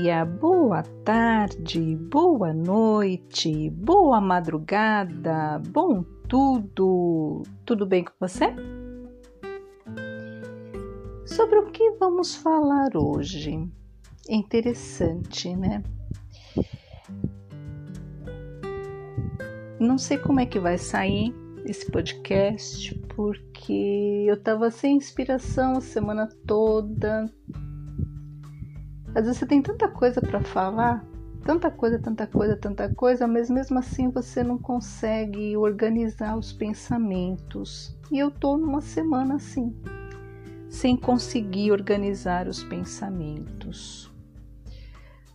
dia, boa tarde, boa noite, boa madrugada, bom tudo. Tudo bem com você? Sobre o que vamos falar hoje? É interessante, né? Não sei como é que vai sair esse podcast, porque eu tava sem inspiração a semana toda, às vezes você tem tanta coisa para falar, tanta coisa, tanta coisa, tanta coisa, mas mesmo assim você não consegue organizar os pensamentos. E eu tô numa semana assim, sem conseguir organizar os pensamentos.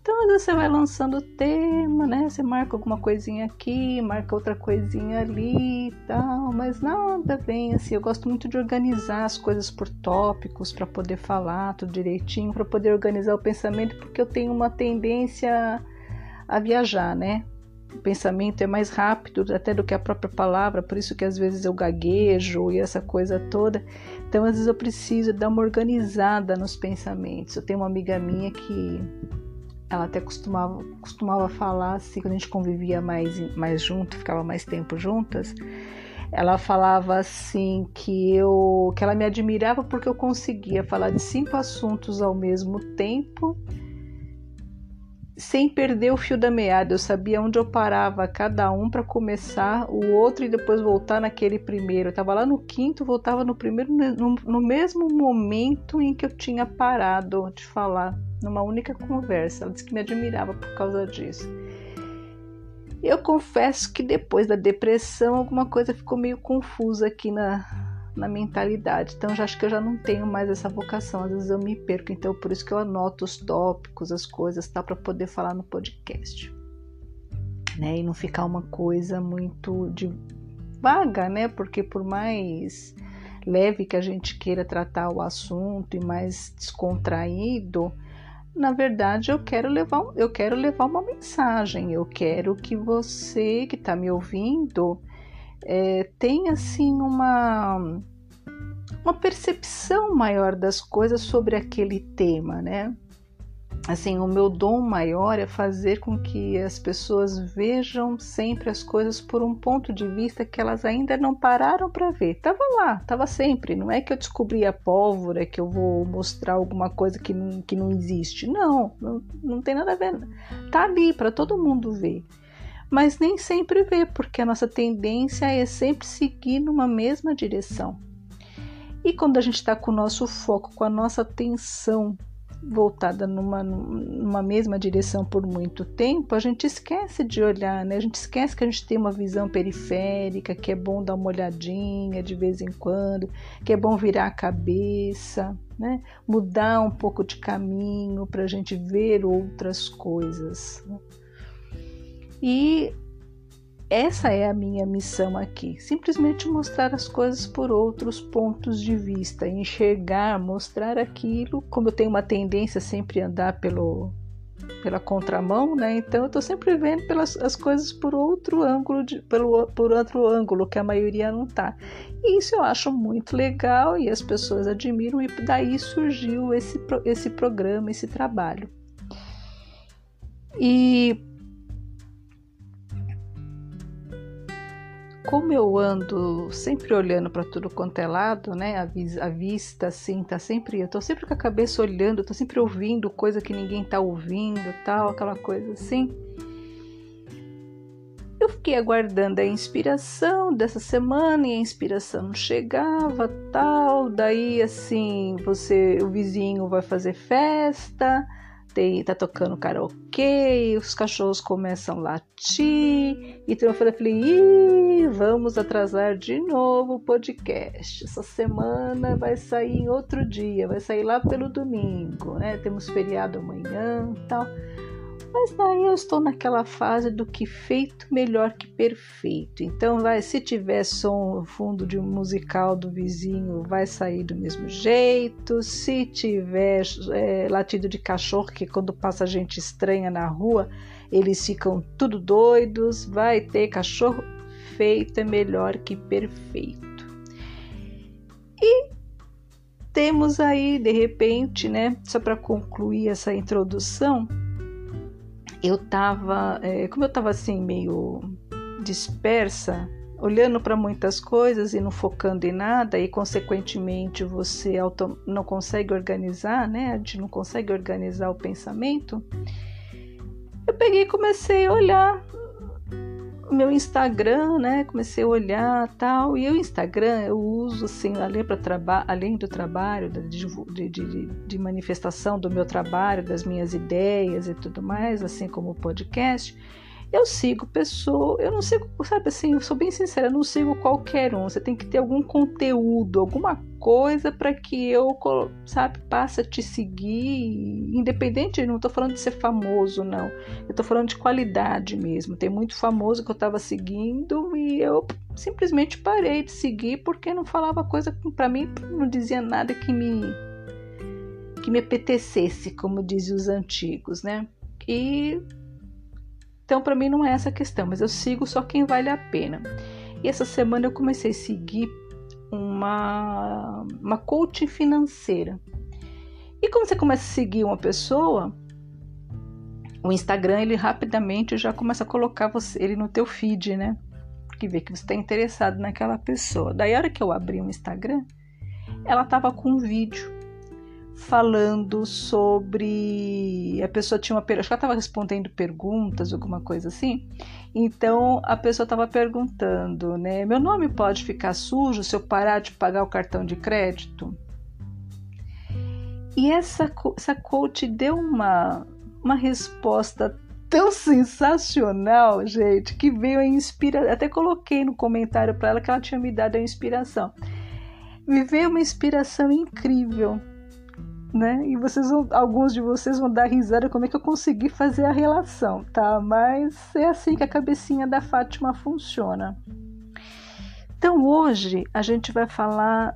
Então, às vezes você vai lançando o tema, né? Você marca alguma coisinha aqui, marca outra coisinha ali e tal, mas nada bem assim. Eu gosto muito de organizar as coisas por tópicos para poder falar tudo direitinho, para poder organizar o pensamento, porque eu tenho uma tendência a viajar, né? O pensamento é mais rápido até do que a própria palavra, por isso que às vezes eu gaguejo e essa coisa toda. Então, às vezes eu preciso dar uma organizada nos pensamentos. Eu tenho uma amiga minha que ela até costumava, costumava falar assim, quando a gente convivia mais, mais junto, ficava mais tempo juntas, ela falava assim que eu que ela me admirava porque eu conseguia falar de cinco assuntos ao mesmo tempo sem perder o fio da meada. Eu sabia onde eu parava cada um para começar o outro e depois voltar naquele primeiro. Eu estava lá no quinto, voltava no primeiro, no, no mesmo momento em que eu tinha parado de falar numa única conversa. Ela disse que me admirava por causa disso. Eu confesso que depois da depressão alguma coisa ficou meio confusa aqui na, na mentalidade. Então já acho que eu já não tenho mais essa vocação. Às vezes eu me perco. Então por isso que eu anoto os tópicos, as coisas, tá para poder falar no podcast, né? E não ficar uma coisa muito de vaga, né? Porque por mais leve que a gente queira tratar o assunto e mais descontraído, na verdade eu quero levar, eu quero levar uma mensagem, eu quero que você que está me ouvindo é, tenha assim uma, uma percepção maior das coisas sobre aquele tema, né? Assim, o meu dom maior é fazer com que as pessoas vejam sempre as coisas por um ponto de vista que elas ainda não pararam para ver. Tava lá, tava sempre. Não é que eu descobri a pólvora, que eu vou mostrar alguma coisa que não, que não existe. Não, não, não tem nada a ver. Tá ali para todo mundo ver. Mas nem sempre vê, porque a nossa tendência é sempre seguir numa mesma direção. E quando a gente está com o nosso foco, com a nossa atenção voltada numa, numa mesma direção por muito tempo, a gente esquece de olhar, né? A gente esquece que a gente tem uma visão periférica, que é bom dar uma olhadinha de vez em quando, que é bom virar a cabeça, né? Mudar um pouco de caminho para a gente ver outras coisas. Né? E essa é a minha missão aqui, simplesmente mostrar as coisas por outros pontos de vista, enxergar, mostrar aquilo, como eu tenho uma tendência sempre a andar pelo pela contramão, né? Então eu estou sempre vendo pelas as coisas por outro ângulo, de, pelo, por outro ângulo que a maioria não tá. E isso eu acho muito legal e as pessoas admiram e daí surgiu esse esse programa, esse trabalho. E como eu ando sempre olhando para tudo quanto é lado, né? A, vista, assim, tá sempre. Eu tô sempre com a cabeça olhando, tô sempre ouvindo coisa que ninguém tá ouvindo, tal, aquela coisa assim. Eu fiquei aguardando a inspiração dessa semana e a inspiração não chegava, tal. Daí, assim, você, o vizinho vai fazer festa tem, tá tocando karaokê, os cachorros começam a latir, então eu falei, Ih, vamos atrasar de novo o podcast. Essa semana vai sair em outro dia, vai sair lá pelo domingo, né? Temos feriado amanhã e tal. Mas daí eu estou naquela fase do que feito melhor que perfeito. Então, vai, se tiver som fundo de um musical do vizinho, vai sair do mesmo jeito. Se tiver é, latido de cachorro, que quando passa gente estranha na rua, eles ficam tudo doidos. Vai ter cachorro feito é melhor que perfeito. E temos aí, de repente, né, só para concluir essa introdução, eu tava, é, como eu tava assim meio dispersa, olhando para muitas coisas e não focando em nada e consequentemente você não consegue organizar, né? A gente não consegue organizar o pensamento. Eu peguei e comecei a olhar meu Instagram, né? Comecei a olhar tal. E o Instagram eu uso assim, além, além do trabalho, de, de, de, de, manifestação do meu trabalho, das minhas ideias e tudo mais, assim como o podcast. Eu sigo pessoa, eu não sigo, sabe assim, eu sou bem sincera, eu não sigo qualquer um. Você tem que ter algum conteúdo, alguma coisa para que eu, sabe, passe a te seguir, independente, não estou falando de ser famoso, não. Eu estou falando de qualidade mesmo. Tem muito famoso que eu estava seguindo e eu simplesmente parei de seguir porque não falava coisa para mim, não dizia nada que me que me apetecesse, como dizem os antigos, né? E então, para mim, não é essa a questão, mas eu sigo só quem vale a pena. E essa semana eu comecei a seguir uma, uma coach financeira. E quando você começa a seguir uma pessoa, o Instagram ele rapidamente já começa a colocar você, ele no teu feed, né? Porque vê que você está interessado naquela pessoa. Daí a hora que eu abri o Instagram, ela tava com um vídeo falando sobre. A pessoa tinha uma. Acho que ela estava respondendo perguntas, alguma coisa assim. Então a pessoa estava perguntando, né? Meu nome pode ficar sujo se eu parar de pagar o cartão de crédito? E essa, essa coach deu uma, uma resposta tão sensacional, gente, que veio a inspiração. Até coloquei no comentário para ela que ela tinha me dado a inspiração. Me veio uma inspiração incrível né? E vocês vão, alguns de vocês vão dar risada como é que eu consegui fazer a relação, tá? Mas é assim que a cabecinha da Fátima funciona. Então hoje a gente vai falar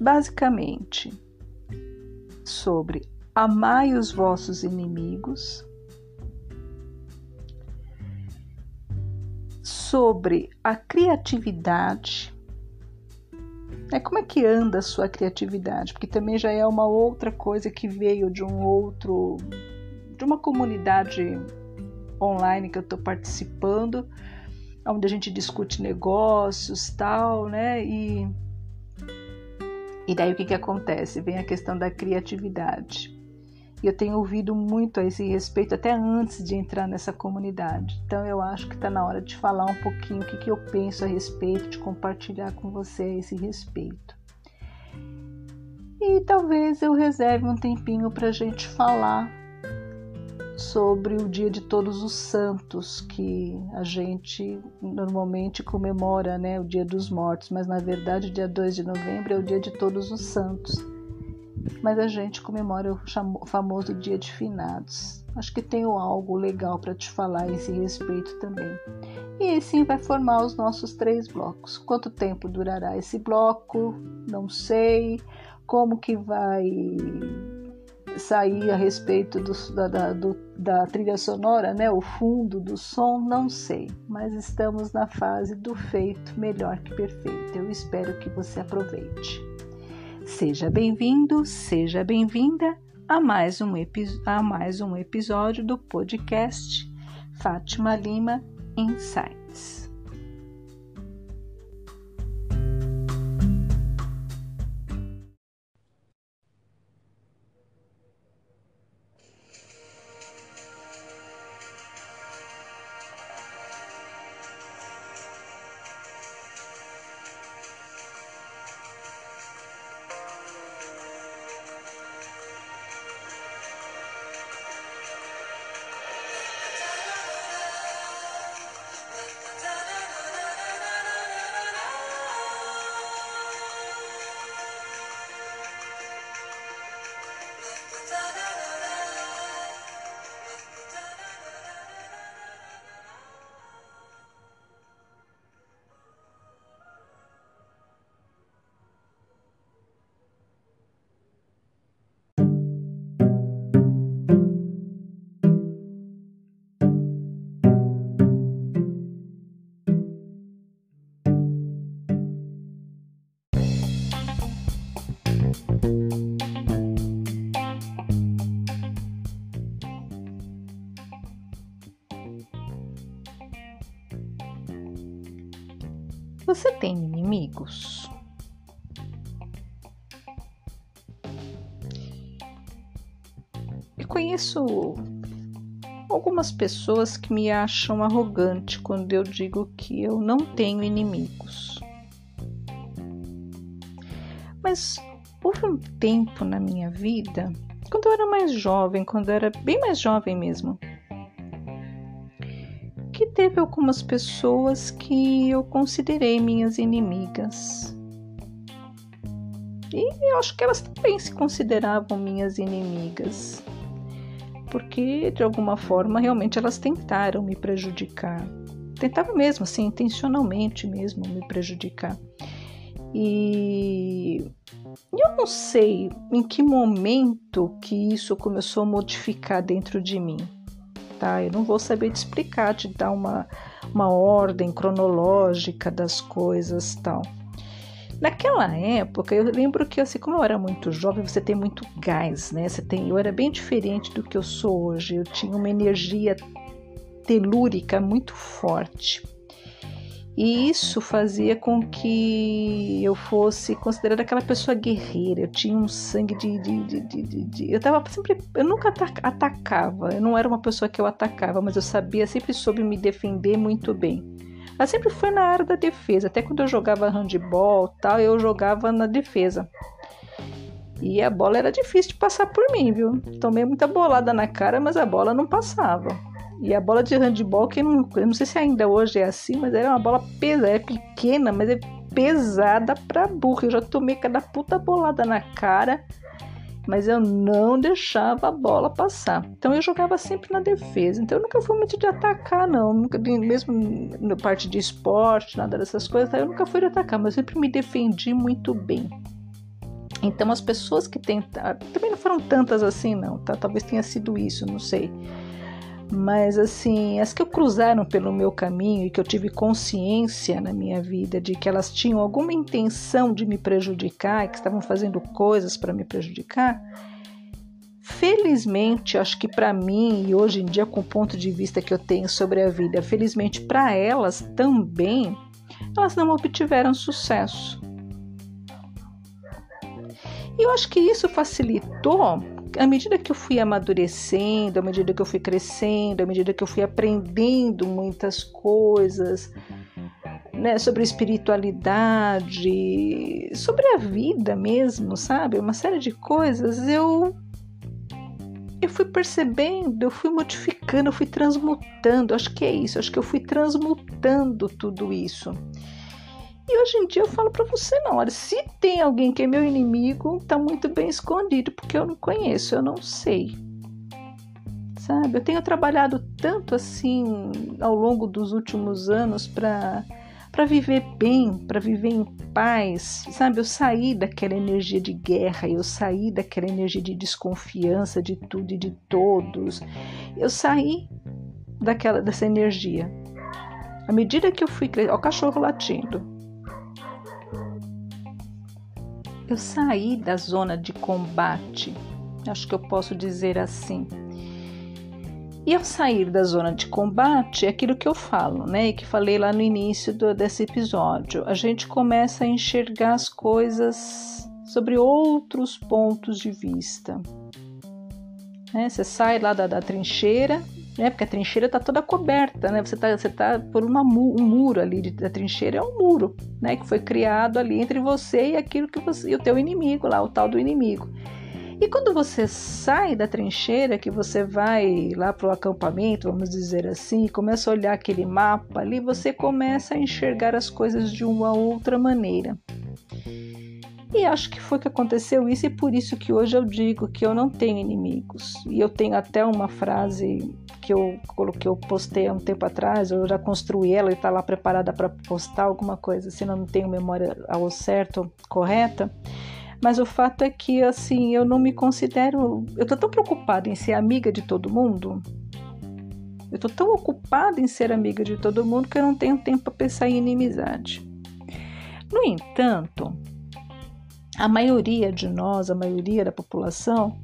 basicamente sobre amai os vossos inimigos, sobre a criatividade é como é que anda a sua criatividade? Porque também já é uma outra coisa que veio de um outro, de uma comunidade online que eu estou participando, onde a gente discute negócios, tal, né? E e daí o que que acontece? Vem a questão da criatividade. E eu tenho ouvido muito a esse respeito até antes de entrar nessa comunidade. Então eu acho que está na hora de falar um pouquinho o que, que eu penso a respeito, de compartilhar com você a esse respeito. E talvez eu reserve um tempinho para a gente falar sobre o Dia de Todos os Santos, que a gente normalmente comemora, né, o Dia dos Mortos, mas na verdade, dia 2 de novembro é o Dia de Todos os Santos mas a gente comemora o famoso Dia de Finados. Acho que tenho algo legal para te falar a esse respeito também. E assim vai formar os nossos três blocos. Quanto tempo durará esse bloco? Não sei. Como que vai sair a respeito do, da, da, do, da trilha sonora, né? O fundo do som, não sei. Mas estamos na fase do feito melhor que perfeito. Eu espero que você aproveite. Seja bem-vindo, seja bem-vinda a, mais um a mais um episódio do podcast Fátima Lima Insights. Você tem inimigos? Eu conheço algumas pessoas que me acham arrogante quando eu digo que eu não tenho inimigos. Mas houve um tempo na minha vida, quando eu era mais jovem, quando eu era bem mais jovem mesmo, teve algumas pessoas que eu considerei minhas inimigas. E eu acho que elas também se consideravam minhas inimigas porque de alguma forma realmente elas tentaram me prejudicar. Tentavam mesmo, assim, intencionalmente mesmo me prejudicar. E eu não sei em que momento que isso começou a modificar dentro de mim, tá? Eu não vou saber te explicar, te dar uma, uma ordem cronológica das coisas tal. Naquela época, eu lembro que assim, como eu era muito jovem, você tem muito gás, né? Você tem, eu era bem diferente do que eu sou hoje. Eu tinha uma energia telúrica muito forte. E isso fazia com que eu fosse considerada aquela pessoa guerreira. Eu tinha um sangue de. de, de, de, de eu tava sempre. Eu nunca atacava. Eu não era uma pessoa que eu atacava, mas eu sabia, sempre soube me defender muito bem. Ela sempre foi na área da defesa. Até quando eu jogava handball tal, eu jogava na defesa. E a bola era difícil de passar por mim, viu? Tomei muita bolada na cara, mas a bola não passava. E a bola de handball, que eu não, eu não sei se ainda hoje é assim, mas era uma bola pesada, é pequena, mas é pesada pra burro. Eu já tomei cada puta bolada na cara mas eu não deixava a bola passar. Então eu jogava sempre na defesa. Então eu nunca fui muito de atacar, não. Nunca, mesmo na parte de esporte, nada dessas coisas, eu nunca fui de atacar, mas eu sempre me defendi muito bem. Então as pessoas que tentaram, também não foram tantas assim, não, tá? Talvez tenha sido isso, não sei. Mas assim, as que eu cruzaram pelo meu caminho e que eu tive consciência na minha vida de que elas tinham alguma intenção de me prejudicar, que estavam fazendo coisas para me prejudicar, felizmente, acho que para mim e hoje em dia com o ponto de vista que eu tenho sobre a vida, felizmente para elas também, elas não obtiveram sucesso. E eu acho que isso facilitou à medida que eu fui amadurecendo, à medida que eu fui crescendo, à medida que eu fui aprendendo muitas coisas, né, sobre espiritualidade, sobre a vida mesmo, sabe? Uma série de coisas, eu eu fui percebendo, eu fui modificando, eu fui transmutando. Acho que é isso, acho que eu fui transmutando tudo isso. E hoje em dia eu falo para você, não, olha, se tem alguém que é meu inimigo, tá muito bem escondido, porque eu não conheço, eu não sei. Sabe? Eu tenho trabalhado tanto assim ao longo dos últimos anos para para viver bem, para viver em paz, sabe? Eu saí daquela energia de guerra, eu saí daquela energia de desconfiança de tudo e de todos. Eu saí daquela dessa energia. À medida que eu fui crescendo, o cachorro latindo. Eu saí da zona de combate, acho que eu posso dizer assim. E ao sair da zona de combate, é aquilo que eu falo, né? E que falei lá no início do, desse episódio, a gente começa a enxergar as coisas sobre outros pontos de vista. Né? Você sai lá da, da trincheira né? Porque a trincheira está toda coberta, né? Você está você tá por uma, um muro ali, de, a trincheira é um muro, né? Que foi criado ali entre você e aquilo que você, e o teu inimigo lá, o tal do inimigo. E quando você sai da trincheira, que você vai lá para o acampamento, vamos dizer assim, e começa a olhar aquele mapa ali, você começa a enxergar as coisas de uma outra maneira. E acho que foi que aconteceu isso, e por isso que hoje eu digo que eu não tenho inimigos. E eu tenho até uma frase que eu coloquei, eu postei há um tempo atrás, eu já construí ela e está lá preparada para postar alguma coisa, se não tenho memória ao certo, correta. Mas o fato é que, assim, eu não me considero. Eu tô tão preocupada em ser amiga de todo mundo. Eu tô tão ocupada em ser amiga de todo mundo que eu não tenho tempo para pensar em inimizade. No entanto, a maioria de nós, a maioria da população,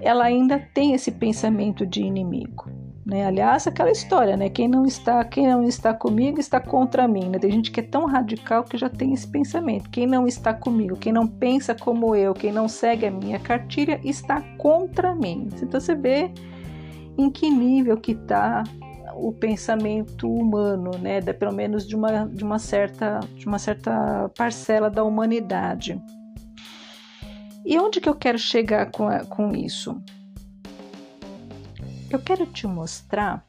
ela ainda tem esse pensamento de inimigo. Né? Aliás, aquela história, né? Quem não está, quem não está comigo está contra mim. Né? Tem gente que é tão radical que já tem esse pensamento. Quem não está comigo, quem não pensa como eu, quem não segue a minha cartilha está contra mim. Então você vê em que nível que está o pensamento humano, né? De, pelo menos de uma, de uma certa de uma certa parcela da humanidade. E onde que eu quero chegar com, a, com isso? Eu quero te mostrar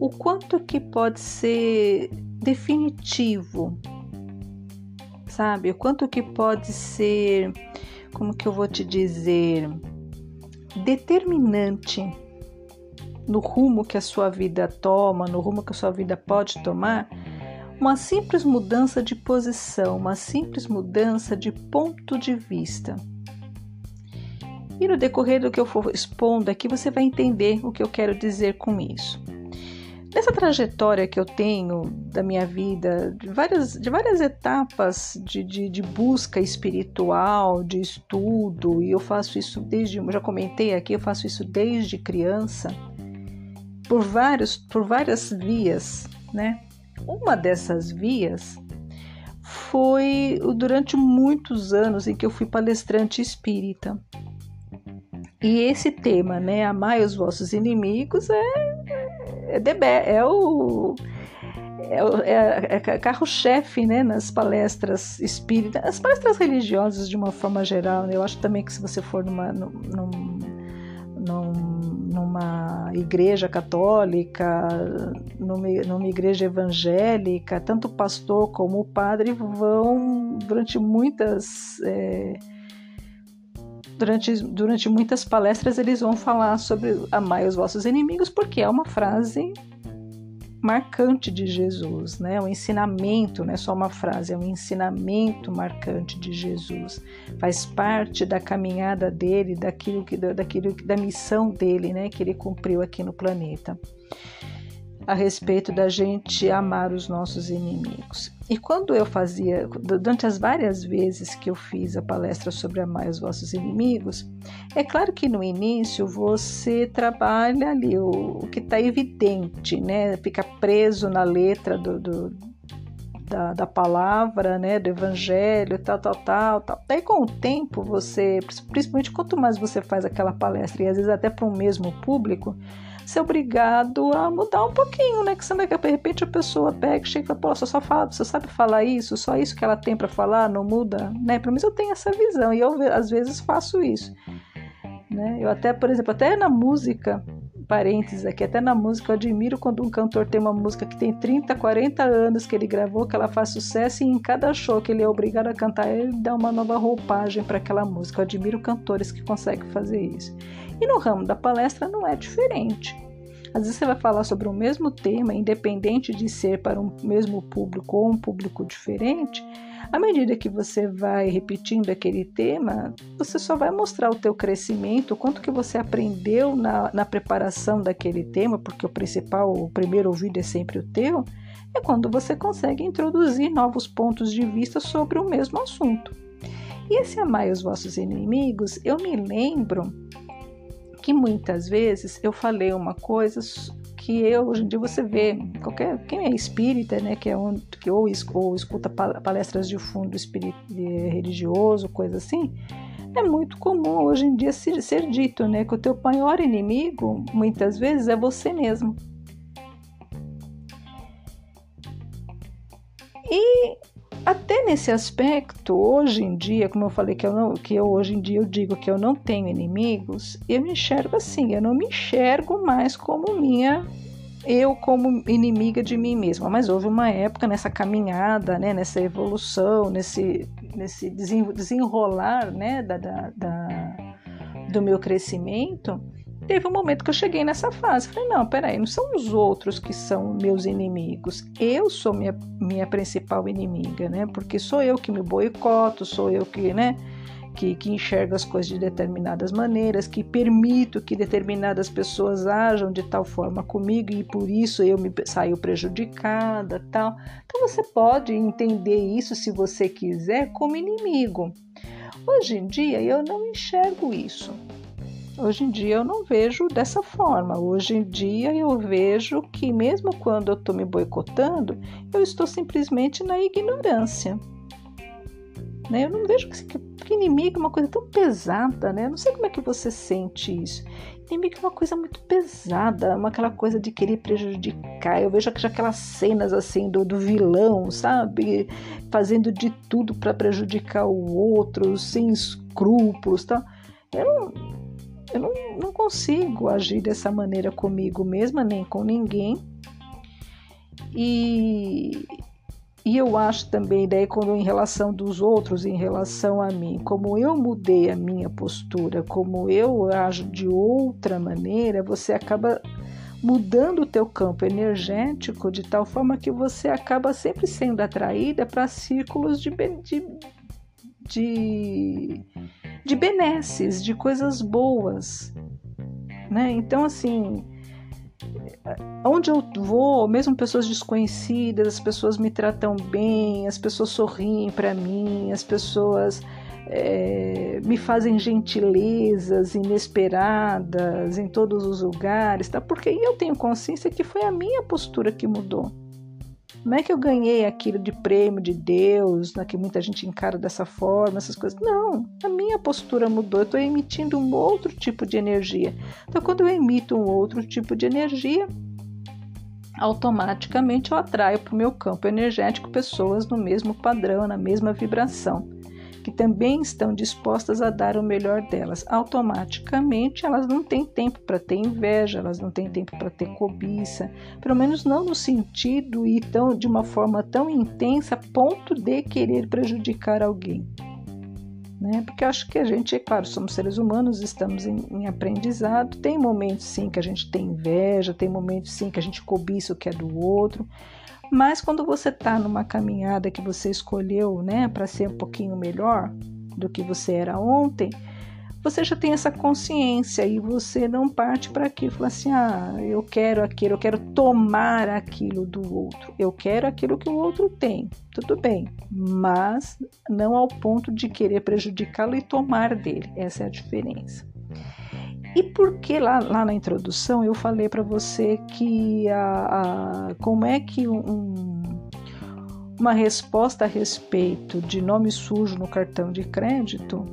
o quanto que pode ser definitivo, sabe? O quanto que pode ser, como que eu vou te dizer, determinante no rumo que a sua vida toma, no rumo que a sua vida pode tomar, uma simples mudança de posição, uma simples mudança de ponto de vista. E no decorrer do que eu for expondo aqui, você vai entender o que eu quero dizer com isso. Nessa trajetória que eu tenho da minha vida, de várias, de várias etapas de, de, de busca espiritual, de estudo, e eu faço isso desde, já comentei aqui, eu faço isso desde criança, por, vários, por várias vias, né? Uma dessas vias foi durante muitos anos em que eu fui palestrante espírita. E esse tema, né, amai os vossos inimigos, é, é, é, é o é, é, é carro-chefe né, nas palestras espíritas, as palestras religiosas de uma forma geral. Né? Eu acho também que se você for numa, num, num, numa igreja católica, numa, numa igreja evangélica, tanto o pastor como o padre vão, durante muitas. É, durante, durante muitas palestras eles vão falar sobre amai os vossos inimigos, porque é uma frase marcante de Jesus, né? O ensinamento não é só uma frase, é um ensinamento marcante de Jesus. Faz parte da caminhada dele, daquilo que, daquilo da missão dele, né? Que ele cumpriu aqui no planeta a respeito da gente amar os nossos inimigos. E quando eu fazia, durante as várias vezes que eu fiz a palestra sobre amar os vossos inimigos, é claro que no início você trabalha ali o, o que está evidente, né? Fica preso na letra do, do da, da, palavra, né, do evangelho, tal, tal, tal, tal. Daí com o tempo você, principalmente quanto mais você faz aquela palestra e às vezes até para o mesmo público, ser obrigado a mudar um pouquinho, né? Que senão de repente a pessoa pega e chega pô, só fala, você sabe falar isso, só isso que ela tem para falar, não muda, né? Pelo menos eu tenho essa visão e eu às vezes faço isso. Né? Eu até, por exemplo, até na música, parênteses aqui, até na música eu admiro quando um cantor tem uma música que tem 30, 40 anos que ele gravou, que ela faz sucesso e em cada show que ele é obrigado a cantar, ele dá uma nova roupagem para aquela música. Eu admiro cantores que conseguem fazer isso. E no ramo da palestra não é diferente. Às vezes você vai falar sobre o mesmo tema, independente de ser para um mesmo público ou um público diferente. À medida que você vai repetindo aquele tema, você só vai mostrar o teu crescimento, o quanto que você aprendeu na, na preparação daquele tema, porque o principal, o primeiro ouvido é sempre o teu, é quando você consegue introduzir novos pontos de vista sobre o mesmo assunto. E esse amai os vossos inimigos, eu me lembro que muitas vezes eu falei uma coisa que eu, hoje em dia você vê, qualquer, quem é espírita, né, que é um, que ou, ou escuta palestras de fundo espírita, religioso, coisa assim, é muito comum hoje em dia ser, ser dito, né, que o teu maior inimigo, muitas vezes, é você mesmo. E até nesse aspecto, hoje em dia, como eu falei que eu, não, que eu hoje em dia eu digo que eu não tenho inimigos, eu me enxergo assim, eu não me enxergo mais como minha eu como inimiga de mim mesma, mas houve uma época nessa caminhada, né, nessa evolução, nesse, nesse desenrolar né, da, da, da do meu crescimento, teve um momento que eu cheguei nessa fase. Falei, não, peraí, não são os outros que são meus inimigos. Eu sou minha, minha principal inimiga, né? Porque sou eu que me boicoto, sou eu que, né? Que, que enxergo as coisas de determinadas maneiras, que permito que determinadas pessoas ajam de tal forma comigo e por isso eu me saio prejudicada, tal. Então você pode entender isso se você quiser como inimigo. Hoje em dia eu não enxergo isso. Hoje em dia eu não vejo dessa forma. Hoje em dia eu vejo que, mesmo quando eu estou me boicotando, eu estou simplesmente na ignorância. Né? Eu não vejo que, que inimigo é uma coisa tão pesada, né? Eu não sei como é que você sente isso. Inimigo é uma coisa muito pesada, uma aquela coisa de querer prejudicar. Eu vejo aquelas cenas assim do, do vilão, sabe? Fazendo de tudo para prejudicar o outro, sem escrúpulos, tá? Eu não, eu não, não consigo agir dessa maneira comigo mesma, nem com ninguém. E, e eu acho também, daí, quando em relação dos outros, em relação a mim, como eu mudei a minha postura, como eu ajo de outra maneira, você acaba mudando o teu campo energético de tal forma que você acaba sempre sendo atraída para círculos de, de, de, de benesses, de coisas boas. Né? Então, assim, onde eu vou, mesmo pessoas desconhecidas, as pessoas me tratam bem, as pessoas sorriem para mim, as pessoas é, me fazem gentilezas inesperadas em todos os lugares, tá? Porque eu tenho consciência que foi a minha postura que mudou. Não é que eu ganhei aquilo de prêmio de Deus, né, que muita gente encara dessa forma, essas coisas. Não, a minha postura mudou. Eu estou emitindo um outro tipo de energia. Então, quando eu emito um outro tipo de energia, automaticamente eu atraio para o meu campo energético pessoas no mesmo padrão, na mesma vibração que também estão dispostas a dar o melhor delas. Automaticamente elas não têm tempo para ter inveja, elas não têm tempo para ter cobiça, pelo menos não no sentido e tão, de uma forma tão intensa a ponto de querer prejudicar alguém. Né? Porque acho que a gente, é claro, somos seres humanos, estamos em, em, aprendizado. Tem momentos sim que a gente tem inveja, tem momentos sim que a gente cobiça o que é do outro, mas quando você está numa caminhada que você escolheu, né, para ser um pouquinho melhor do que você era ontem, você já tem essa consciência e você não parte para aquilo, fala assim: "Ah, eu quero aquilo, eu quero tomar aquilo do outro. Eu quero aquilo que o outro tem". Tudo bem, mas não ao ponto de querer prejudicá-lo e tomar dele. Essa é a diferença. E por que lá, lá na introdução eu falei para você que a, a, como é que um, uma resposta a respeito de nome sujo no cartão de crédito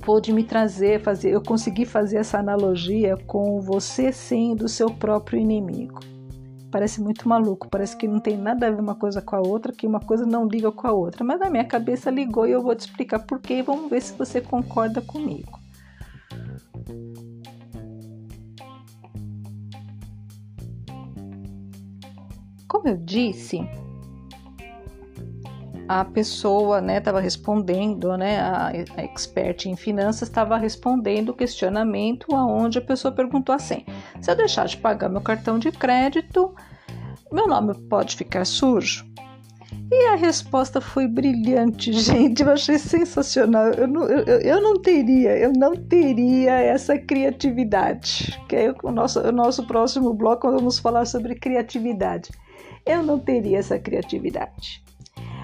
pôde me trazer, fazer, eu consegui fazer essa analogia com você sendo seu próprio inimigo. Parece muito maluco, parece que não tem nada a ver uma coisa com a outra, que uma coisa não liga com a outra, mas na minha cabeça ligou e eu vou te explicar por quê vamos ver se você concorda comigo. Como eu disse, a pessoa estava né, respondendo, né, a, a expert em finanças estava respondendo o questionamento aonde a pessoa perguntou assim: se eu deixar de pagar meu cartão de crédito, meu nome pode ficar sujo? E a resposta foi brilhante, gente. Eu achei sensacional. Eu não, eu, eu não teria, eu não teria essa criatividade. Que é o nosso, o nosso próximo bloco vamos falar sobre criatividade eu não teria essa criatividade.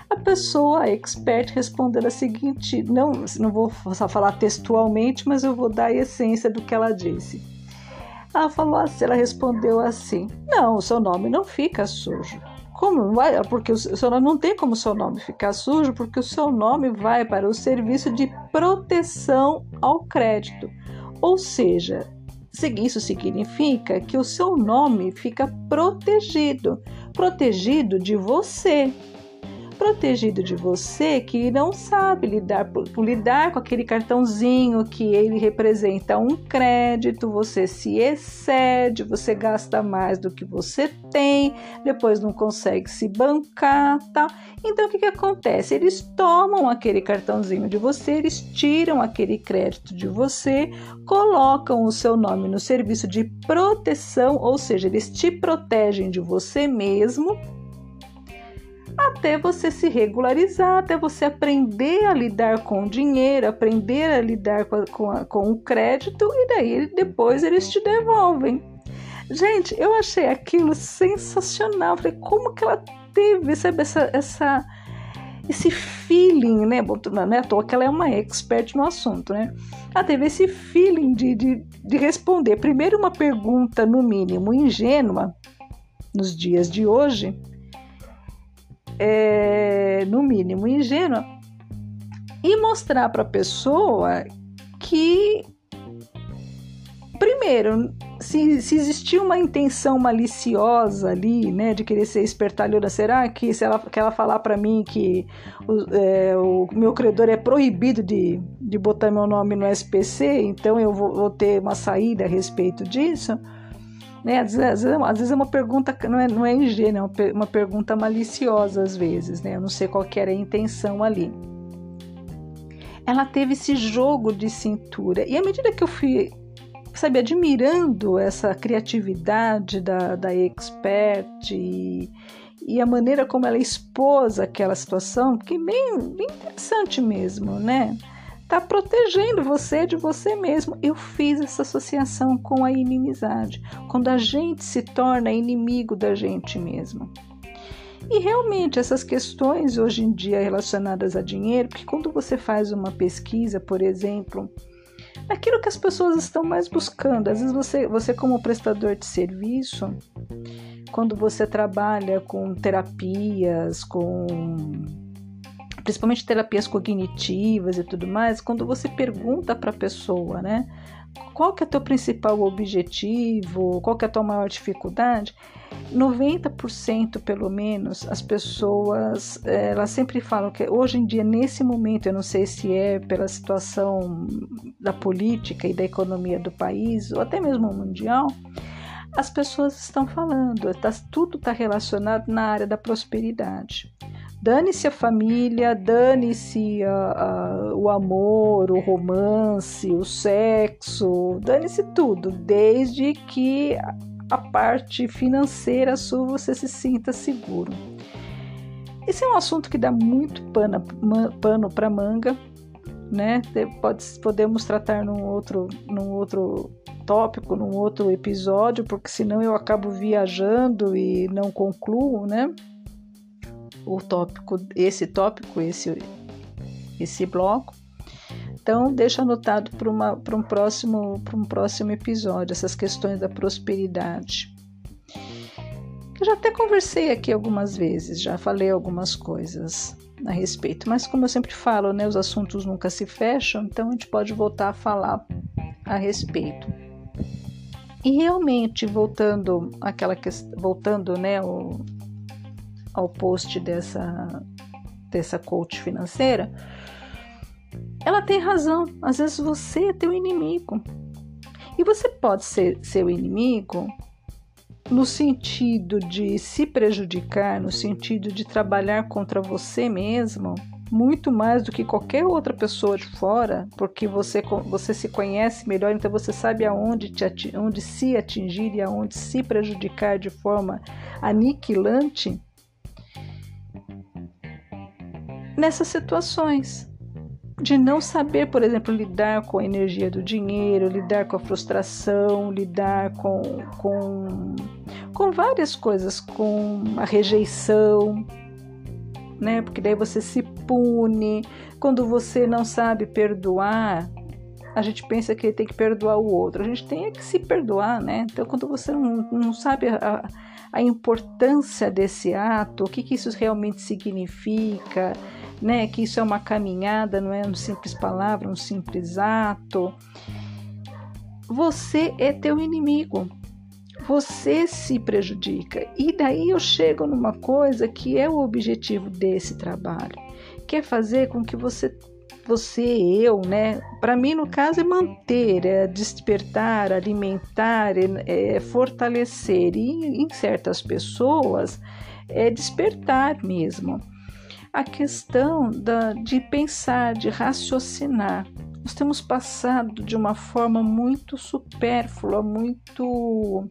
A pessoa a expert respondeu a seguinte, não, não vou falar textualmente, mas eu vou dar a essência do que ela disse. Ela falou assim, ela respondeu assim: "Não, o seu nome não fica sujo. Como? Porque o seu nome não tem como seu nome ficar sujo, porque o seu nome vai para o serviço de proteção ao crédito. Ou seja, isso significa que o seu nome fica protegido protegido de você. Protegido de você que não sabe lidar, lidar com aquele cartãozinho que ele representa um crédito, você se excede, você gasta mais do que você tem, depois não consegue se bancar, tal. Então o que, que acontece? Eles tomam aquele cartãozinho de você, eles tiram aquele crédito de você, colocam o seu nome no serviço de proteção, ou seja, eles te protegem de você mesmo até você se regularizar, até você aprender a lidar com o dinheiro, aprender a lidar com, a, com, a, com o crédito e daí depois eles te devolvem. Gente, eu achei aquilo sensacional. Falei, como que ela teve sabe, essa, essa, esse feeling, né? Não é à toa que ela é uma expert no assunto, né? Ela teve esse feeling de, de, de responder primeiro uma pergunta, no mínimo, ingênua, nos dias de hoje, é, no mínimo ingênua, e mostrar para a pessoa que, primeiro, se, se existia uma intenção maliciosa ali, né, de querer ser espertalhona, será que se ela, que ela falar para mim que o, é, o, meu credor é proibido de, de botar meu nome no SPC, então eu vou, vou ter uma saída a respeito disso? Né? Às, vezes, às vezes é uma pergunta, não é, não é ingênua, é uma, pergunta maliciosa às vezes, né? Eu não sei qual era a intenção ali. Ela teve esse jogo de cintura. E à medida que eu fui sabe, admirando essa criatividade da, da expert e, e, a maneira como ela expôs aquela situação, que bem, bem interessante mesmo, né? Tá protegendo você de você mesmo. Eu fiz essa associação com a inimizade, quando a gente se torna inimigo da gente mesmo. E realmente essas questões hoje em dia relacionadas a dinheiro, porque quando você faz uma pesquisa, por exemplo, aquilo que as pessoas estão mais buscando. Às vezes você, você como prestador de serviço, quando você trabalha com terapias, com principalmente terapias cognitivas e tudo mais, quando você pergunta para a pessoa, né, qual que é o teu principal objetivo, qual que é a tua maior dificuldade, 90% pelo menos as pessoas elas sempre falam que hoje em dia nesse momento eu não sei se é pela situação da política e da economia do país ou até mesmo mundial as pessoas estão falando tá, tudo está relacionado na área da prosperidade Dane-se a família, dane-se o amor, o romance, o sexo, dane-se tudo, desde que a parte financeira sua você se sinta seguro. Esse é um assunto que dá muito pano, pano para manga, né? Pode, podemos tratar num outro, num outro tópico, num outro episódio, porque senão eu acabo viajando e não concluo, né? O tópico, esse tópico, esse, esse bloco. Então, deixa anotado para um, próximo, um próximo episódio essas questões da prosperidade. Eu já até conversei aqui algumas vezes, já falei algumas coisas a respeito, mas como eu sempre falo, né, os assuntos nunca se fecham, então a gente pode voltar a falar a respeito. E realmente, voltando àquela questão, voltando, né, o, ao post dessa, dessa coach financeira, ela tem razão. Às vezes você é teu inimigo. E você pode ser seu inimigo no sentido de se prejudicar, no sentido de trabalhar contra você mesmo, muito mais do que qualquer outra pessoa de fora, porque você, você se conhece melhor, então você sabe aonde, te, onde se atingir e aonde se prejudicar de forma aniquilante nessas situações de não saber, por exemplo, lidar com a energia do dinheiro, lidar com a frustração, lidar com, com, com várias coisas, com a rejeição, né? Porque daí você se pune. Quando você não sabe perdoar, a gente pensa que tem que perdoar o outro. A gente tem que se perdoar, né? Então, quando você não, não sabe a, a importância desse ato, o que, que isso realmente significa, né? Que isso é uma caminhada, não é uma simples palavra, um simples ato. Você é teu inimigo. Você se prejudica. E daí eu chego numa coisa que é o objetivo desse trabalho, que é fazer com que você você, eu, né? Para mim, no caso, é manter, é despertar, alimentar, é, é fortalecer. E em certas pessoas, é despertar mesmo a questão da, de pensar, de raciocinar. Nós temos passado de uma forma muito supérflua, muito.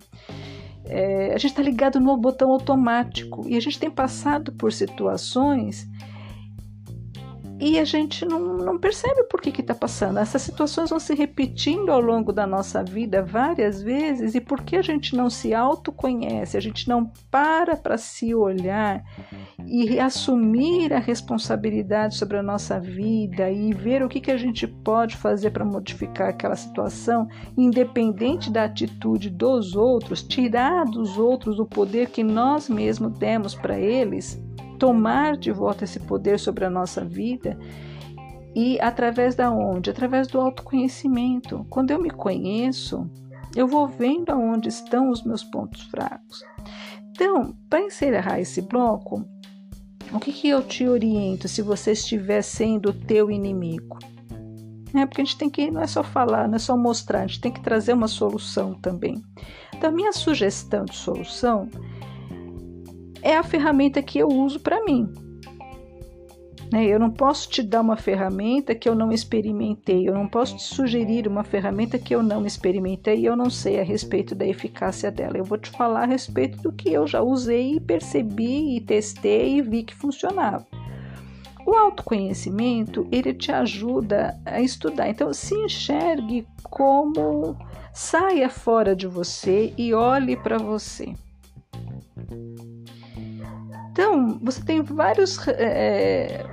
É, a gente está ligado no botão automático e a gente tem passado por situações e a gente não, não percebe por que está passando. Essas situações vão se repetindo ao longo da nossa vida várias vezes, e porque a gente não se autoconhece, a gente não para para se olhar e assumir a responsabilidade sobre a nossa vida e ver o que, que a gente pode fazer para modificar aquela situação, independente da atitude dos outros, tirar dos outros o poder que nós mesmos demos para eles tomar de volta esse poder sobre a nossa vida e através da onde? Através do autoconhecimento. Quando eu me conheço, eu vou vendo aonde estão os meus pontos fracos. Então, para encerrar esse bloco, o que, que eu te oriento se você estiver sendo o teu inimigo? É porque a gente tem que, não é só falar, não é só mostrar, a gente tem que trazer uma solução também. Então, a minha sugestão de solução é a ferramenta que eu uso para mim. Né? Eu não posso te dar uma ferramenta que eu não experimentei, eu não posso te sugerir uma ferramenta que eu não experimentei e eu não sei a respeito da eficácia dela. Eu vou te falar a respeito do que eu já usei e percebi e testei e vi que funcionava. O autoconhecimento, ele te ajuda a estudar. Então, se enxergue como saia fora de você e olhe para você. Então, você tem vários é,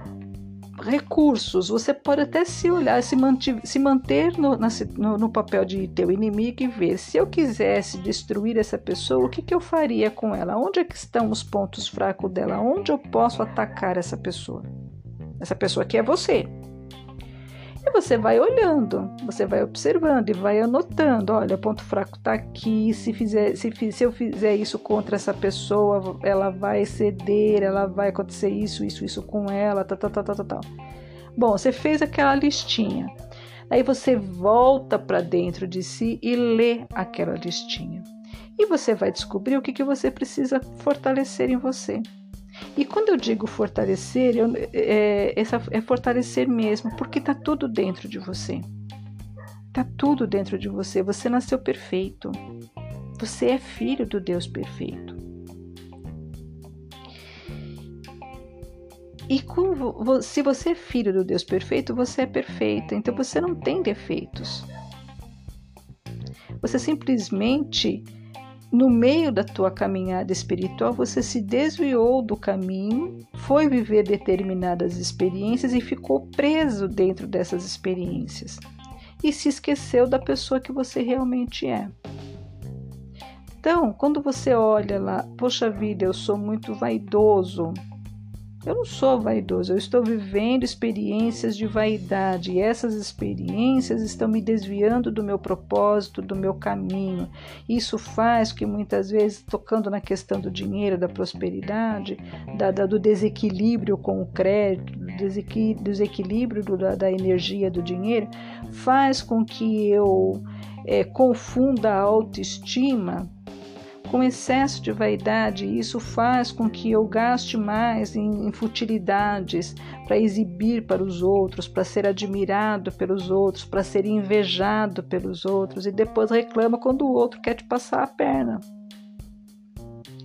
recursos. Você pode até se olhar, se, manter, se manter no, no, no, papel de teu inimigo e ver se eu quisesse destruir essa pessoa, o que, que eu faria com ela? Onde é que estão os pontos fracos dela? Onde eu posso atacar essa pessoa? Essa pessoa aqui é você. E você vai olhando, você vai observando e vai anotando. Olha, o ponto fraco está aqui. Se, fizer, se, se eu fizer isso contra essa pessoa, ela vai ceder, ela vai acontecer isso, isso, isso com ela, tal, tal, tal, tal, tal. Bom, você fez aquela listinha. Aí você volta para dentro de si e lê aquela listinha. E você vai descobrir o que, que você precisa fortalecer em você. E quando eu digo fortalecer, eu, é, essa, é fortalecer mesmo, porque está tudo dentro de você. Está tudo dentro de você. Você nasceu perfeito. Você é filho do Deus perfeito. E como, se você é filho do Deus perfeito, você é perfeito. Então você não tem defeitos. Você simplesmente no meio da tua caminhada espiritual, você se desviou do caminho, foi viver determinadas experiências e ficou preso dentro dessas experiências e se esqueceu da pessoa que você realmente é. Então, quando você olha lá, poxa vida, eu sou muito vaidoso, eu não sou vaidoso, eu estou vivendo experiências de vaidade e essas experiências estão me desviando do meu propósito, do meu caminho. Isso faz que muitas vezes, tocando na questão do dinheiro, da prosperidade, da, da, do desequilíbrio com o crédito, do desequilíbrio do, da, da, energia do dinheiro, faz com que eu é, confunda a autoestima com excesso de vaidade, isso faz com que eu gaste mais em, em futilidades para exibir para os outros, para ser admirado pelos outros, para ser invejado pelos outros e depois reclama quando o outro quer te passar a perna.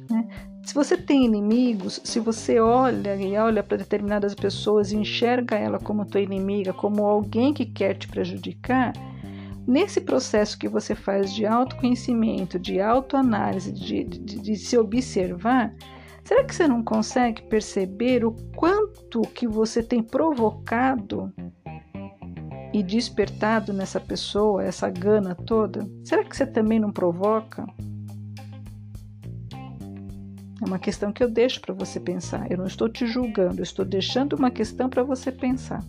Né? Se você tem inimigos, se você olha e olha para determinadas pessoas e enxerga ela como tua inimiga, como alguém que quer te prejudicar, Nesse processo que você faz de autoconhecimento, de autoanálise, de, de, de se observar, será que você não consegue perceber o quanto que você tem provocado e despertado nessa pessoa, essa gana toda? Será que você também não provoca? É uma questão que eu deixo para você pensar. Eu não estou te julgando, eu estou deixando uma questão para você pensar.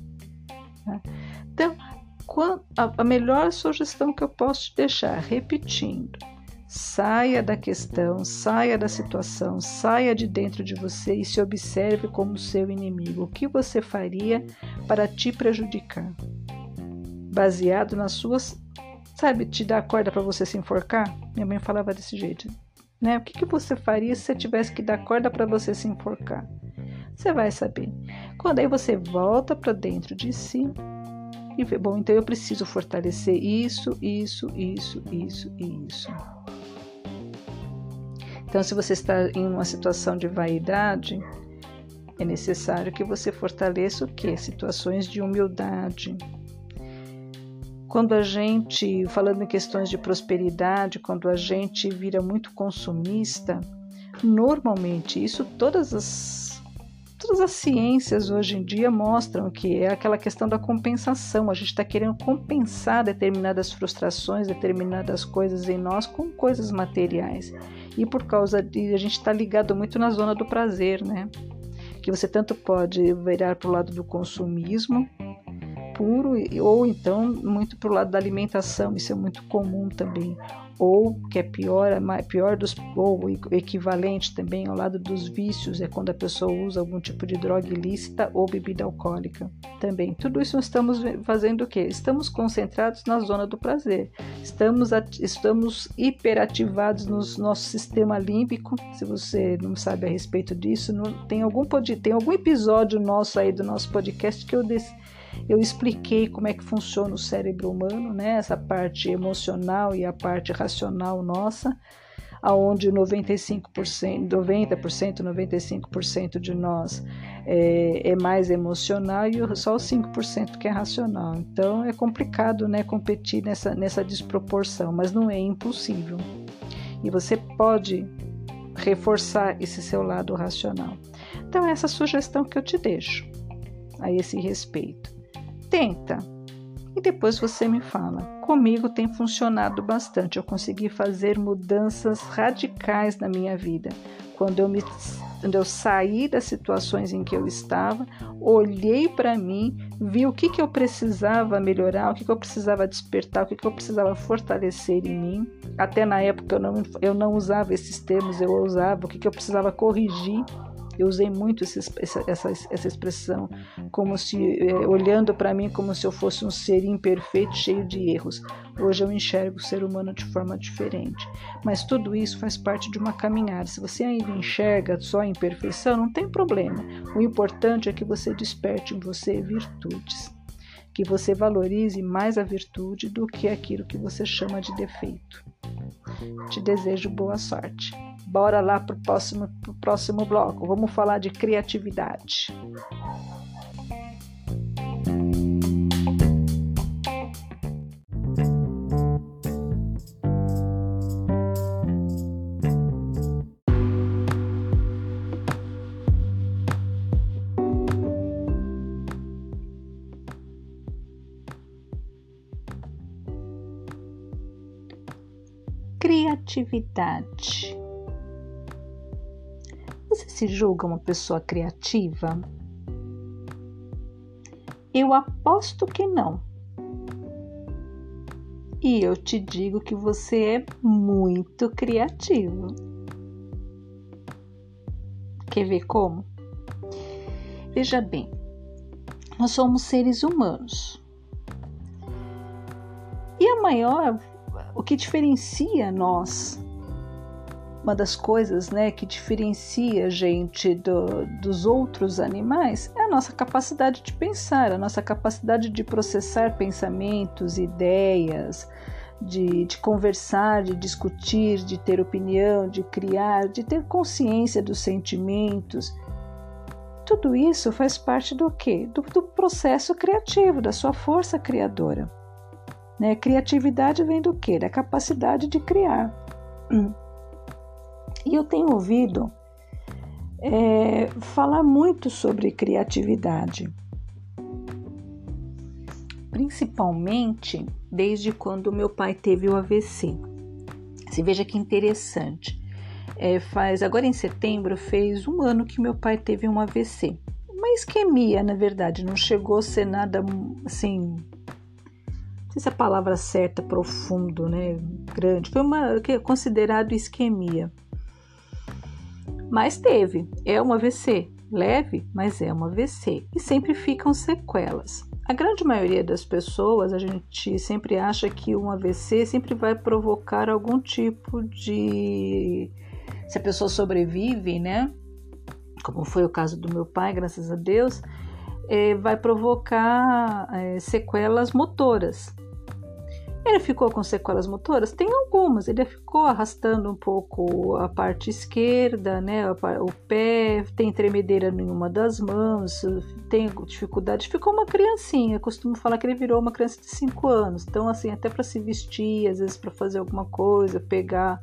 A melhor sugestão que eu posso te deixar, repetindo, saia da questão, saia da situação, saia de dentro de você e se observe como seu inimigo. O que você faria para te prejudicar? Baseado nas suas. Sabe, te dar corda para você se enforcar? Minha mãe falava desse jeito. Né? O que, que você faria se você tivesse que dar corda para você se enforcar? Você vai saber. Quando aí você volta para dentro de si e ver, bom, então eu preciso fortalecer isso, isso, isso, isso e isso. Então, se você está em uma situação de vaidade, É necessário que você fortaleça o quê? Situações de humildade. Quando a gente, falando em questões de prosperidade, quando a gente vira muito consumista, normalmente isso todas as Todas as ciências hoje em dia mostram que é aquela questão da compensação. A gente está querendo compensar determinadas frustrações, determinadas coisas em nós com coisas materiais. E por causa de a gente está ligado muito na zona do prazer, né? Que você tanto pode virar para o lado do consumismo puro ou então muito para o lado da alimentação. Isso é muito comum também ou que é pior, é pior dos ou equivalente também ao lado dos vícios é quando a pessoa usa algum tipo de droga ilícita ou bebida alcoólica. Também tudo isso estamos fazendo o quê? Estamos concentrados na zona do prazer. Estamos estamos hiperativados no nosso sistema límbico. Se você não sabe a respeito disso, não, tem algum tem algum episódio nosso aí do nosso podcast que eu desse eu expliquei como é que funciona o cérebro humano, né? Essa parte emocional e a parte racional nossa, aonde 95%, 90%, 95% de nós é, é, mais emocional e só os 5% que é racional. Então é complicado, né, competir nessa, nessa desproporção, mas não é impossível. E você pode reforçar esse seu lado racional. Então, essa sugestão que eu te deixo a esse respeito. Tenta e depois você me fala. Comigo tem funcionado bastante. Eu consegui fazer mudanças radicais na minha vida. Quando eu me quando eu saí das situações em que eu estava, olhei para mim, vi o que, que eu precisava melhorar, o que, que eu precisava despertar, o que, que eu precisava fortalecer em mim. Até na época eu não, eu não usava esses termos, eu usava o que, que eu precisava corrigir eu usei muito essa, essa, essa expressão, como se é, olhando para mim como se eu fosse um ser imperfeito, cheio de erros. Hoje eu enxergo o ser humano de forma diferente. Mas tudo isso faz parte de uma caminhada. Se você ainda enxerga só a imperfeição, não tem problema. O importante é que você desperte em você virtudes que você valorize mais a virtude do que aquilo que você chama de defeito. Te desejo boa sorte. Bora lá para o próximo, próximo bloco. Vamos falar de criatividade. Criatividade. Você se julga uma pessoa criativa? Eu aposto que não. E eu te digo que você é muito criativo. Quer ver como? Veja bem, nós somos seres humanos. E a maior, o que diferencia nós uma das coisas né, que diferencia a gente do, dos outros animais é a nossa capacidade de pensar, a nossa capacidade de processar pensamentos, ideias, de, de conversar, de discutir, de ter opinião, de criar, de ter consciência dos sentimentos. Tudo isso faz parte do quê? Do, do processo criativo, da sua força criadora. Né? Criatividade vem do quê? Da capacidade de criar. E eu tenho ouvido é, falar muito sobre criatividade, principalmente desde quando meu pai teve o AVC. Você veja que interessante. É, faz agora em setembro fez um ano que meu pai teve um AVC. Uma isquemia, na verdade, não chegou a ser nada assim. Sei se é a palavra certa, profundo, né? Grande. Foi uma que é considerado isquemia. Mas teve, é um AVC, leve, mas é um AVC e sempre ficam sequelas. A grande maioria das pessoas, a gente sempre acha que um AVC sempre vai provocar algum tipo de. Se a pessoa sobrevive, né? Como foi o caso do meu pai, graças a Deus, é, vai provocar é, sequelas motoras. Ele ficou com sequelas motoras? Tem algumas. Ele ficou arrastando um pouco a parte esquerda, né? O pé, tem tremedeira em uma das mãos, tem dificuldade. Ficou uma criancinha. Eu costumo falar que ele virou uma criança de 5 anos. Então, assim, até para se vestir, às vezes para fazer alguma coisa, pegar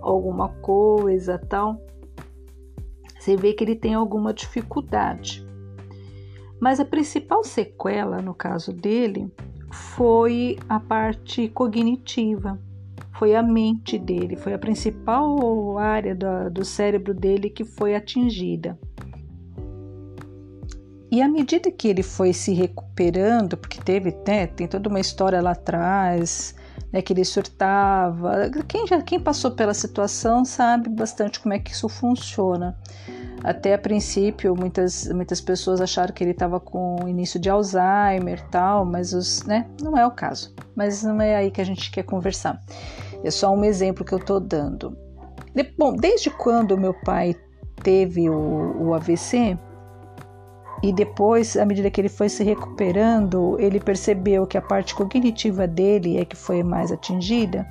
alguma coisa tal. Você vê que ele tem alguma dificuldade. Mas a principal sequela, no caso dele, foi a parte cognitiva, foi a mente dele, foi a principal área do, do cérebro dele que foi atingida. E à medida que ele foi se recuperando, porque teve, né, tem toda uma história lá atrás, né, que ele surtava. Quem já quem passou pela situação sabe bastante como é que isso funciona. Até a princípio, muitas, muitas pessoas acharam que ele estava com início de Alzheimer tal, mas os, né, não é o caso. Mas não é aí que a gente quer conversar. É só um exemplo que eu estou dando. De, bom, desde quando meu pai teve o, o AVC, e depois, à medida que ele foi se recuperando, ele percebeu que a parte cognitiva dele é que foi mais atingida.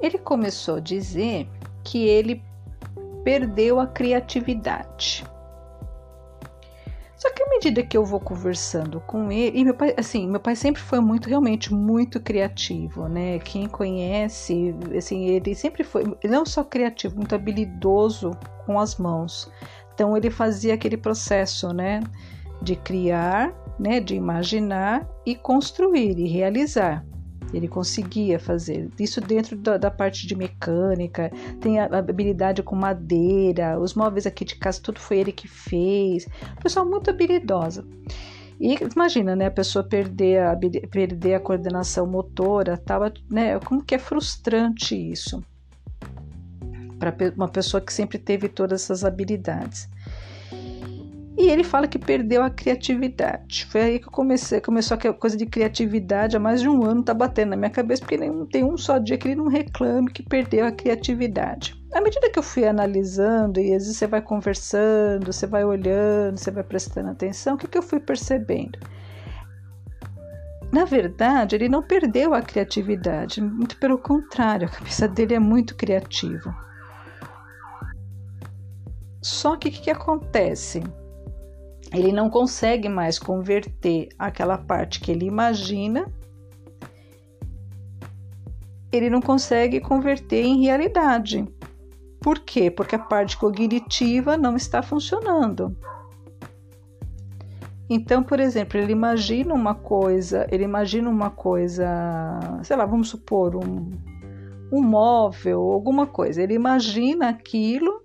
Ele começou a dizer que ele perdeu a criatividade. Só que à medida que eu vou conversando com ele, e meu pai, assim, meu pai sempre foi muito, realmente muito criativo, né? Quem conhece, assim, ele sempre foi, não só criativo, muito habilidoso com as mãos. Então ele fazia aquele processo, né, de criar, né, de imaginar e construir e realizar. Ele conseguia fazer isso dentro da, da, parte de mecânica, tem a habilidade com madeira, os móveis aqui de casa, tudo foi ele que fez. Pessoa muito habilidosa. E imagina, né, a pessoa perder a, perder a coordenação motora, tava, né, como que é frustrante isso para uma pessoa que sempre teve todas essas habilidades. E ele fala que perdeu a criatividade. Foi aí que eu comecei, começou a coisa de criatividade há mais de um ano, tá batendo na minha cabeça, porque não tem um só dia que ele não reclame que perdeu a criatividade. À medida que eu fui analisando, e às vezes você vai conversando, você vai olhando, você vai prestando atenção, o que, que eu fui percebendo? Na verdade, ele não perdeu a criatividade, muito pelo contrário, a cabeça dele é muito criativa. Só que o que, que acontece? Ele não consegue mais converter aquela parte que ele imagina, ele não consegue converter em realidade. Por quê? Porque a parte cognitiva não está funcionando. Então, por exemplo, ele imagina uma coisa, ele imagina uma coisa, sei lá, vamos supor, um, um móvel, alguma coisa. Ele imagina aquilo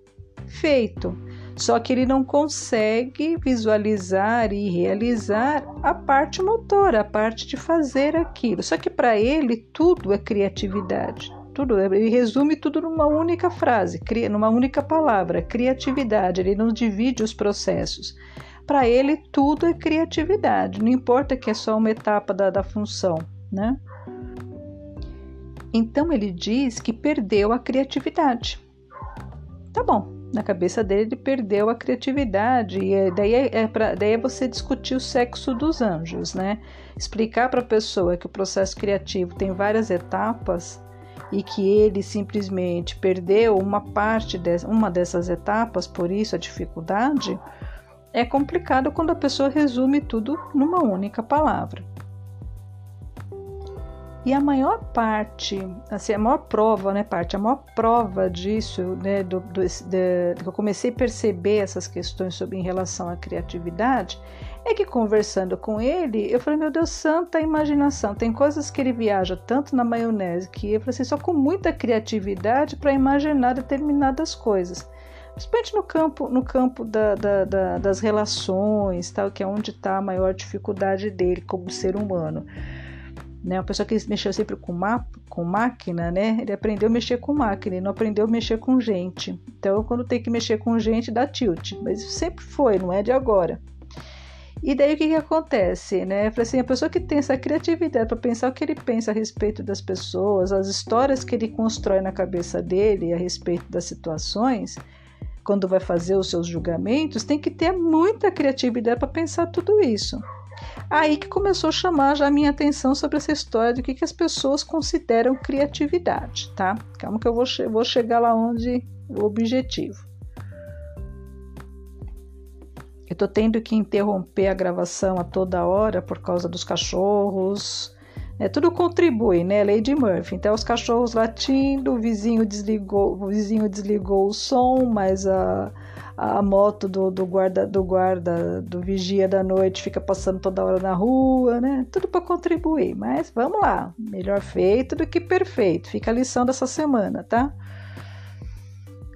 feito só que ele não consegue visualizar e realizar a parte motora, a parte de fazer aquilo. Só que para ele tudo é criatividade. Tudo, ele resume tudo numa única frase, numa única palavra, criatividade. Ele não divide os processos. Para ele tudo é criatividade, não importa que é só uma etapa da, da função, né? Então ele diz que perdeu a criatividade. Tá bom, na cabeça dele ele perdeu a criatividade e é, daí é, é pra, daí é você discutir o sexo dos anjos, né? Explicar para a pessoa que o processo criativo tem várias etapas e que ele simplesmente perdeu uma parte de, uma dessas etapas, por isso a dificuldade, é complicado quando a pessoa resume tudo numa única palavra. E a maior parte, assim, a maior prova, né, parte, a maior prova disso, né, do, do, de, que eu comecei a perceber essas questões sobre em relação à criatividade, é que conversando com ele, eu falei, meu Deus, santa imaginação. Tem coisas que ele viaja tanto na maionese que eu falei assim, só com muita criatividade para imaginar determinadas coisas. Principalmente no campo, no campo da, da, da, das relações, tal, que é onde está a maior dificuldade dele como ser humano né? Uma pessoa que mexeu sempre com, ma com máquina, né? Ele aprendeu a mexer com máquina, ele não aprendeu a mexer com gente. Então, quando tem que mexer com gente, dá tilt. Mas isso sempre foi, não é de agora. E daí o que, que acontece, né? Assim, a pessoa que tem essa criatividade para pensar o que ele pensa a respeito das pessoas, as histórias que ele constrói na cabeça dele a respeito das situações, quando vai fazer os seus julgamentos, tem que ter muita criatividade para pensar tudo isso. Aí que começou a chamar já a minha atenção sobre essa história do que, que as pessoas consideram criatividade, tá? Calma que eu vou, che vou chegar lá onde o objetivo. Eu tô tendo que interromper a gravação a toda hora por causa dos cachorros. É, tudo contribui, né? Lady Murphy. Então, os cachorros latindo, o vizinho desligou, o vizinho desligou o som, mas a a moto do, do guarda do guarda do vigia da noite fica passando toda hora na rua, né? Tudo para contribuir, mas vamos lá, melhor feito do que perfeito. Fica a lição dessa semana, tá?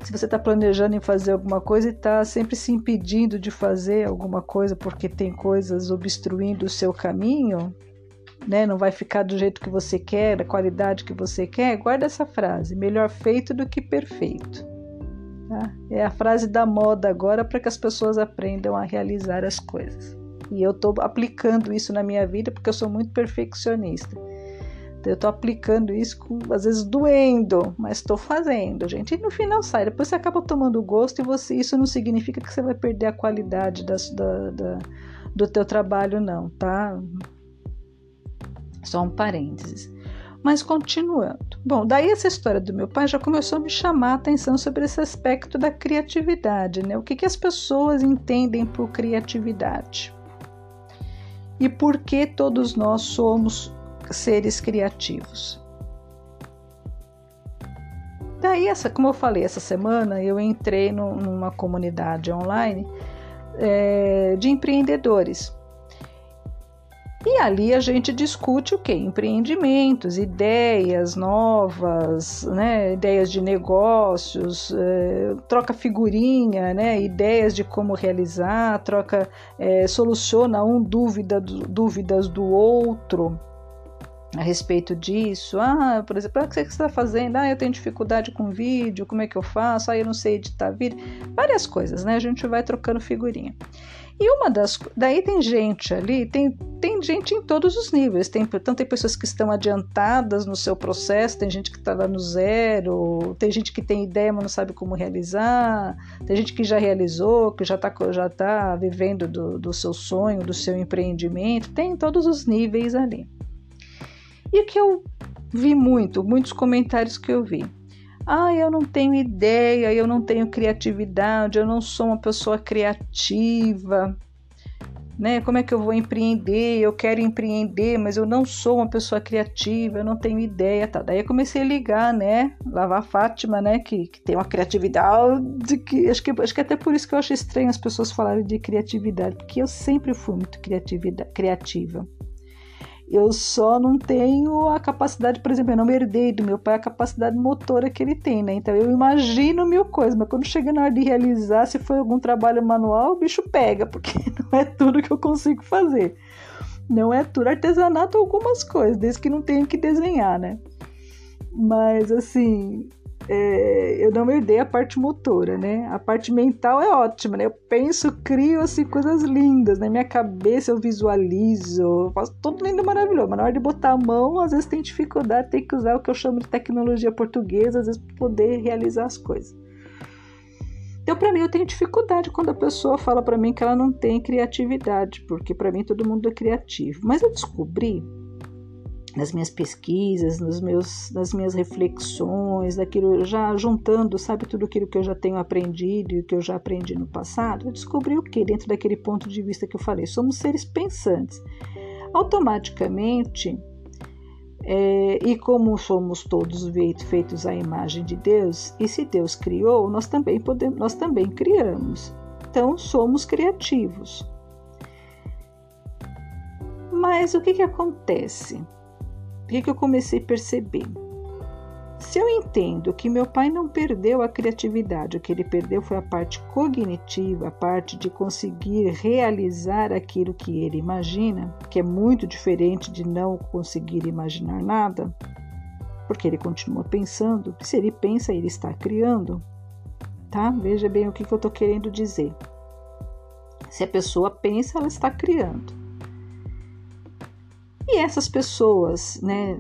Se você está planejando em fazer alguma coisa e está sempre se impedindo de fazer alguma coisa porque tem coisas obstruindo o seu caminho, né? Não vai ficar do jeito que você quer, da qualidade que você quer. Guarda essa frase: melhor feito do que perfeito. Tá? É a frase da moda agora para que as pessoas aprendam a realizar as coisas. E eu estou aplicando isso na minha vida porque eu sou muito perfeccionista. Eu estou aplicando isso, com, às vezes doendo, mas estou fazendo, gente. E no final sai. Depois você acaba tomando gosto e você, isso não significa que você vai perder a qualidade das, da, da, do teu trabalho, não, tá? Só um parênteses. Mas continuando. Bom, daí essa história do meu pai já começou a me chamar a atenção sobre esse aspecto da criatividade, né? O que, que as pessoas entendem por criatividade? E por que todos nós somos seres criativos? Daí, essa, como eu falei, essa semana eu entrei no, numa comunidade online é, de empreendedores. Ali a gente discute o que? Empreendimentos, ideias novas, né? ideias de negócios, é, troca figurinha, né? ideias de como realizar, troca, é, soluciona um dúvida, dúvidas do outro a respeito disso. Ah, por exemplo, ah, o que você está fazendo? Ah, eu tenho dificuldade com vídeo, como é que eu faço? Ah, eu não sei editar vídeo. Várias coisas, né? A gente vai trocando figurinha. E uma das. Daí tem gente ali, tem, tem gente em todos os níveis. Tem, então, tem pessoas que estão adiantadas no seu processo, tem gente que está lá no zero, tem gente que tem ideia, mas não sabe como realizar, tem gente que já realizou, que já está já tá vivendo do, do seu sonho, do seu empreendimento. Tem em todos os níveis ali. E o que eu vi muito, muitos comentários que eu vi. Ah, eu não tenho ideia, eu não tenho criatividade, eu não sou uma pessoa criativa. Né? Como é que eu vou empreender? Eu quero empreender, mas eu não sou uma pessoa criativa, eu não tenho ideia, tá? Daí eu comecei a ligar, né? Lavar Fátima, né? Que, que tem uma criatividade que acho que acho que até por isso que eu acho estranho as pessoas falarem de criatividade, porque eu sempre fui muito criativa. Eu só não tenho a capacidade, por exemplo, eu não herdei do meu pai a capacidade motora que ele tem, né? Então eu imagino mil coisas, mas quando chega na hora de realizar, se foi algum trabalho manual, o bicho pega, porque não é tudo que eu consigo fazer. Não é tudo artesanato, algumas coisas, desde que não tenho que desenhar, né? Mas assim, é, eu não herdei a parte motora, né? A parte mental é ótima, né? Eu penso, crio assim coisas lindas, na né? minha cabeça eu visualizo, faço tudo lindo, maravilhoso. Mas na hora de botar a mão, às vezes tem dificuldade, tem que usar o que eu chamo de tecnologia portuguesa, às vezes para poder realizar as coisas. Então, para mim, eu tenho dificuldade quando a pessoa fala para mim que ela não tem criatividade, porque para mim todo mundo é criativo. Mas eu descobri nas minhas pesquisas, nos meus, nas minhas reflexões, daquilo já juntando, sabe, tudo aquilo que eu já tenho aprendido e que eu já aprendi no passado, eu descobri o que dentro daquele ponto de vista que eu falei. Somos seres pensantes. Automaticamente, é, e como somos todos feitos à imagem de Deus, e se Deus criou, nós também podemos, nós também criamos. Então somos criativos. Mas o que, que acontece? O que, que eu comecei a perceber? Se eu entendo que meu pai não perdeu a criatividade, o que ele perdeu foi a parte cognitiva, a parte de conseguir realizar aquilo que ele imagina, que é muito diferente de não conseguir imaginar nada, porque ele continua pensando. Se ele pensa, ele está criando. Tá? Veja bem o que, que eu estou querendo dizer. Se a pessoa pensa, ela está criando. E essas pessoas, né,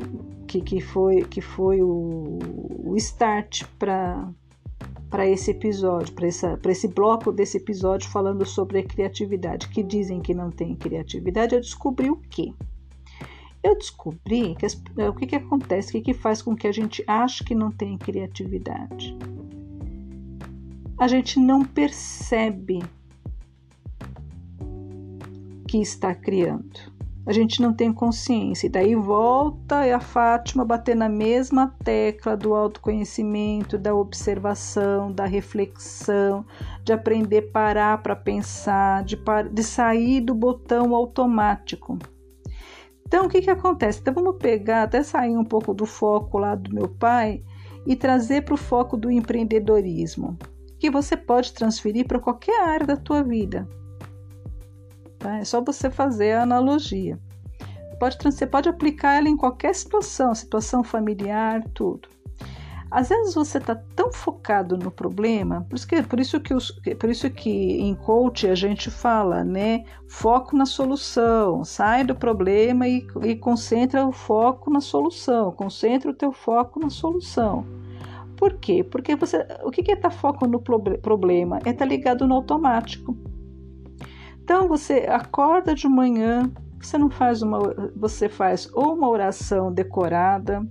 que, que foi, que foi o, o start para para esse episódio, para esse bloco desse episódio falando sobre a criatividade, que dizem que não tem criatividade, eu descobri o quê? Eu descobri que as, o que, que acontece, o que, que faz com que a gente ache que não tem criatividade. A gente não percebe que está criando a gente não tem consciência. E daí volta a Fátima bater na mesma tecla do autoconhecimento, da observação, da reflexão, de aprender a parar para pensar, de, de sair do botão automático. Então, o que, que acontece? Então, vamos pegar, até sair um pouco do foco lá do meu pai e trazer para o foco do empreendedorismo, que você pode transferir para qualquer área da tua vida. Tá? É só você fazer a analogia. Pode, você pode aplicar ela em qualquer situação, situação familiar, tudo. Às vezes você está tão focado no problema, por isso que, por isso que, os, por isso que em coach a gente fala, né? Foco na solução, sai do problema e, e concentra o foco na solução, concentra o teu foco na solução. Por quê? Porque você, o que é estar tá foco no problema? É estar tá ligado no automático. Então você acorda de manhã, você não faz uma, você faz ou uma oração decorada,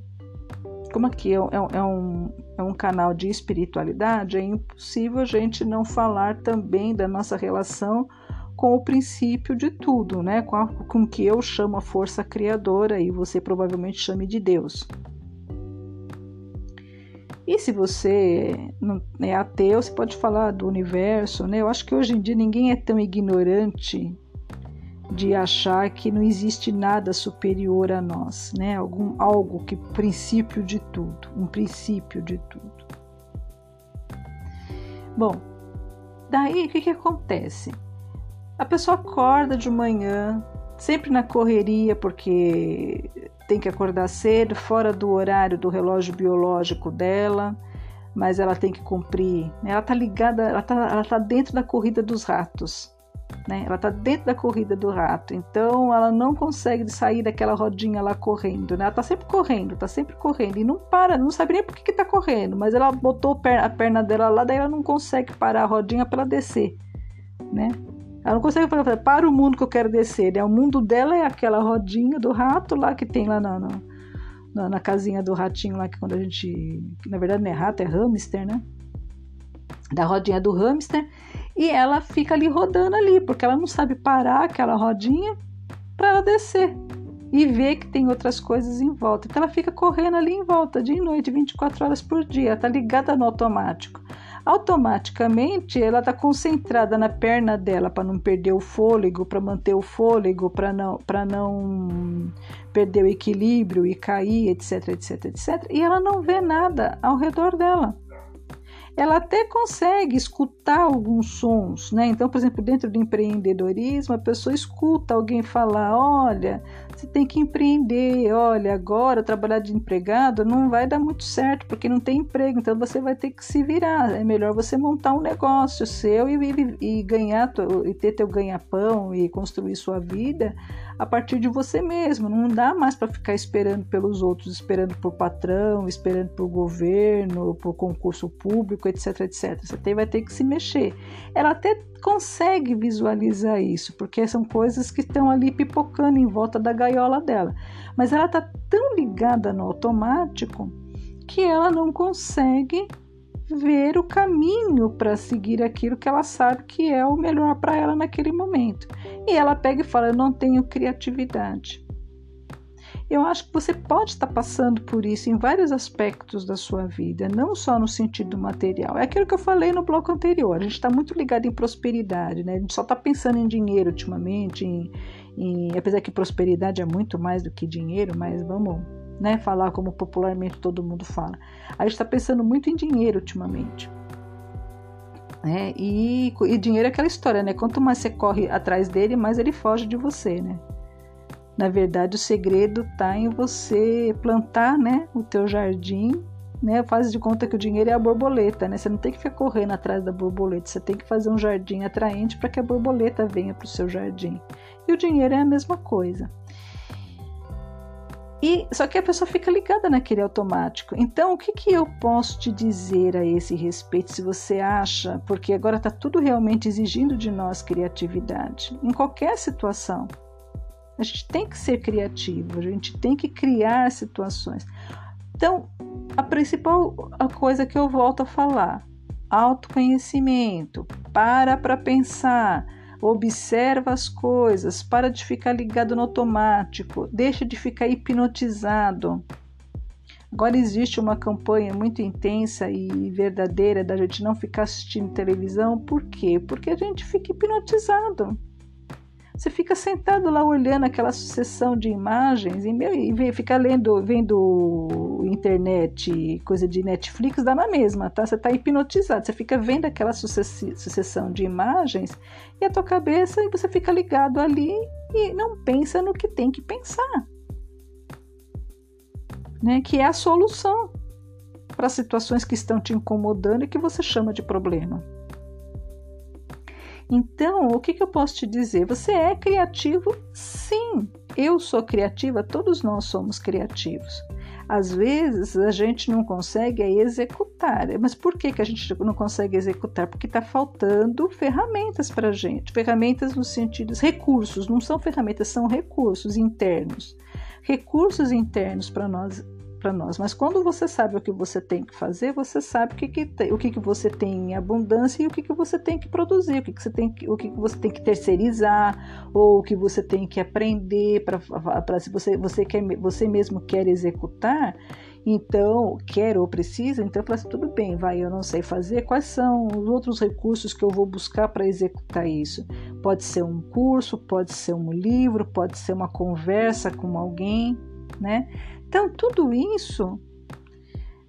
como aqui é, é, é, um, é um canal de espiritualidade, é impossível a gente não falar também da nossa relação com o princípio de tudo, né? Com, a, com que eu chamo a força criadora e você provavelmente chame de Deus. E se você não é ateu, você pode falar do universo, né? Eu acho que hoje em dia ninguém é tão ignorante de achar que não existe nada superior a nós, né? Algum algo que princípio de tudo, um princípio de tudo. Bom, daí o que, que acontece? A pessoa acorda de manhã, sempre na correria, porque tem que acordar cedo, fora do horário do relógio biológico dela, mas ela tem que cumprir. Né? Ela está ligada, ela está tá dentro da corrida dos ratos. Né? Ela está dentro da corrida do rato, então ela não consegue sair daquela rodinha lá correndo. Né? Ela está sempre correndo, está sempre correndo e não para, não sabe nem por que está correndo, mas ela botou a perna dela lá, daí ela não consegue parar a rodinha para descer. Né? Ela não consegue falar, para o mundo que eu quero descer. Né? O mundo dela é aquela rodinha do rato lá que tem lá na, na, na casinha do ratinho lá, que quando a gente. Na verdade não é rato, é hamster, né? Da rodinha do hamster. E ela fica ali rodando ali, porque ela não sabe parar aquela rodinha para ela descer e ver que tem outras coisas em volta. Então ela fica correndo ali em volta, dia e noite, 24 horas por dia, tá ligada no automático automaticamente ela está concentrada na perna dela para não perder o fôlego, para manter o fôlego, para não, não perder o equilíbrio e cair, etc, etc, etc. E ela não vê nada ao redor dela. Ela até consegue escutar alguns sons, né? Então, por exemplo, dentro do empreendedorismo, a pessoa escuta alguém falar: olha, você tem que empreender. Olha, agora trabalhar de empregado não vai dar muito certo porque não tem emprego, então você vai ter que se virar. É melhor você montar um negócio seu e, e, e ganhar e ter teu ganha-pão e construir sua vida a partir de você mesmo. Não dá mais para ficar esperando pelos outros, esperando por patrão, esperando por governo, por concurso público, etc, etc. Você vai ter que se mexer. Ela até consegue visualizar isso, porque são coisas que estão ali pipocando em volta da gaiola dela. Mas ela está tão ligada no automático que ela não consegue ver o caminho para seguir aquilo que ela sabe que é o melhor para ela naquele momento. E ela pega e fala: Eu não tenho criatividade. Eu acho que você pode estar passando por isso em vários aspectos da sua vida, não só no sentido material. É aquilo que eu falei no bloco anterior. A gente está muito ligado em prosperidade, né? A gente só está pensando em dinheiro ultimamente, em, em, apesar que prosperidade é muito mais do que dinheiro, mas vamos né, falar como popularmente todo mundo fala. A gente está pensando muito em dinheiro ultimamente. Né? E, e dinheiro é aquela história, né? Quanto mais você corre atrás dele, mais ele foge de você, né? Na verdade, o segredo está em você plantar, né, o teu jardim, né? Faz de conta que o dinheiro é a borboleta, né? Você não tem que ficar correndo atrás da borboleta, você tem que fazer um jardim atraente para que a borboleta venha para o seu jardim. E o dinheiro é a mesma coisa. E só que a pessoa fica ligada naquele automático. Então, o que, que eu posso te dizer a esse respeito? Se você acha, porque agora está tudo realmente exigindo de nós criatividade, em qualquer situação. A gente tem que ser criativo, a gente tem que criar situações. Então, a principal coisa que eu volto a falar, autoconhecimento, para para pensar, observa as coisas, para de ficar ligado no automático, deixa de ficar hipnotizado. Agora existe uma campanha muito intensa e verdadeira da gente não ficar assistindo televisão, por quê? Porque a gente fica hipnotizado. Você fica sentado lá olhando aquela sucessão de imagens e, meu, e fica lendo, vendo internet, coisa de Netflix, dá na mesma, tá? Você está hipnotizado, você fica vendo aquela sucessão de imagens e a tua cabeça e você fica ligado ali e não pensa no que tem que pensar, né? Que é a solução para situações que estão te incomodando e que você chama de problema. Então, o que, que eu posso te dizer? Você é criativo? Sim, eu sou criativa, todos nós somos criativos. Às vezes a gente não consegue executar. Mas por que, que a gente não consegue executar? Porque está faltando ferramentas para a gente. Ferramentas no sentido, recursos, não são ferramentas, são recursos internos. Recursos internos para nós para nós. Mas quando você sabe o que você tem que fazer, você sabe o que, que, tem, o que, que você tem em abundância e o que, que você tem que produzir, o que, que, você, tem que, o que, que você tem que terceirizar, ou o que você tem que aprender para se você, você, quer, você mesmo quer executar. Então, quer ou precisa, então fala assim, tudo bem, vai, eu não sei fazer, quais são os outros recursos que eu vou buscar para executar isso? Pode ser um curso, pode ser um livro, pode ser uma conversa com alguém, né? Então, tudo isso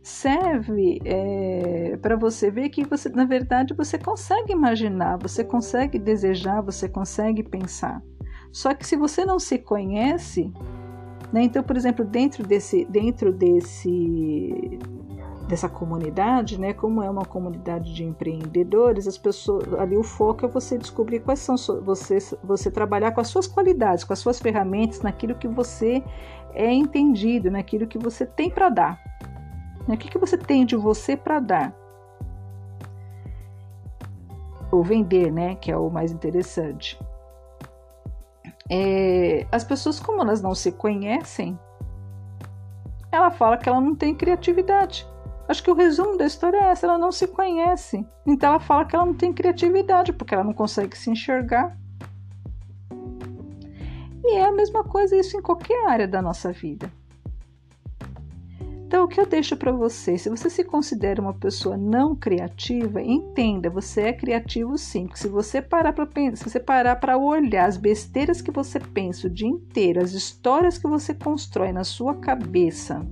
serve é, para você ver que você, na verdade, você consegue imaginar, você consegue desejar, você consegue pensar. Só que se você não se conhece, né, então, por exemplo, dentro desse, dentro desse dessa comunidade, né? Como é uma comunidade de empreendedores, as pessoas ali o foco é você descobrir quais são você você trabalhar com as suas qualidades, com as suas ferramentas, naquilo que você é entendido, naquilo que você tem para dar. Né? O que, que você tem de você para dar? Ou vender, né? Que é o mais interessante. É, as pessoas, como elas não se conhecem, ela fala que ela não tem criatividade. Acho que o resumo da história é essa: ela não se conhece. Então ela fala que ela não tem criatividade, porque ela não consegue se enxergar. E é a mesma coisa isso em qualquer área da nossa vida. Então, o que eu deixo para você, se você se considera uma pessoa não criativa, entenda, você é criativo sim. Se você parar para se você parar para olhar as besteiras que você pensa o dia inteiro, as histórias que você constrói na sua cabeça,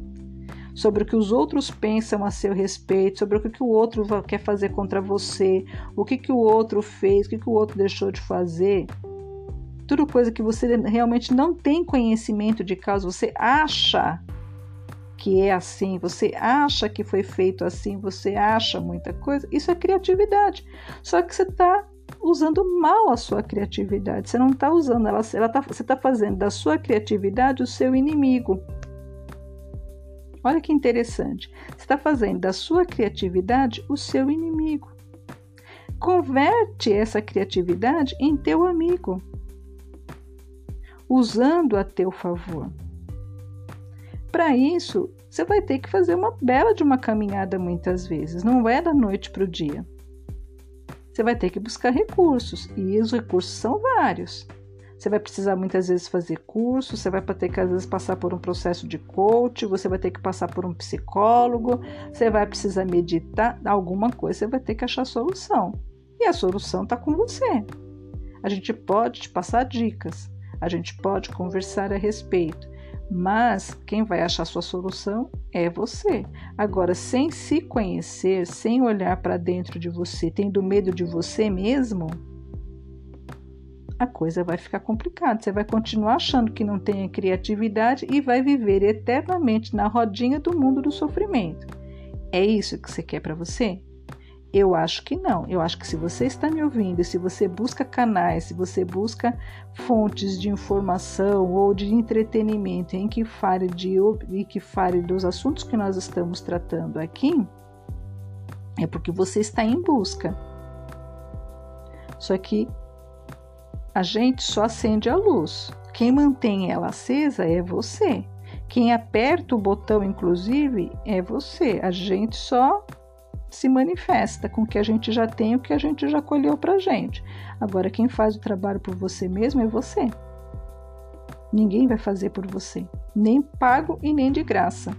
sobre o que os outros pensam a seu respeito, sobre o que o outro quer fazer contra você, o que, que o outro fez, o que, que o outro deixou de fazer. Tudo coisa que você realmente não tem conhecimento de causa, você acha que é assim, você acha que foi feito assim, você acha muita coisa, isso é criatividade. Só que você está usando mal a sua criatividade, você não está usando ela, ela tá, você está fazendo da sua criatividade o seu inimigo. Olha que interessante. Você está fazendo da sua criatividade o seu inimigo. Converte essa criatividade em teu amigo, usando a teu favor. Para isso, você vai ter que fazer uma bela de uma caminhada muitas vezes, não é da noite para o dia. Você vai ter que buscar recursos e os recursos são vários. Você vai precisar muitas vezes fazer curso, você vai ter que às vezes passar por um processo de coach, você vai ter que passar por um psicólogo, você vai precisar meditar, alguma coisa, você vai ter que achar solução. E a solução está com você. A gente pode te passar dicas, a gente pode conversar a respeito, mas quem vai achar sua solução é você. Agora, sem se conhecer, sem olhar para dentro de você, tendo medo de você mesmo, a coisa vai ficar complicada. Você vai continuar achando que não tem criatividade e vai viver eternamente na rodinha do mundo do sofrimento. É isso que você quer para você? Eu acho que não. Eu acho que se você está me ouvindo, se você busca canais, se você busca fontes de informação ou de entretenimento em que fale, de, em que fale dos assuntos que nós estamos tratando aqui, é porque você está em busca. Só que a gente só acende a luz. Quem mantém ela acesa é você. Quem aperta o botão, inclusive, é você. A gente só se manifesta com o que a gente já tem, o que a gente já colheu para gente. Agora, quem faz o trabalho por você mesmo é você. Ninguém vai fazer por você, nem pago e nem de graça.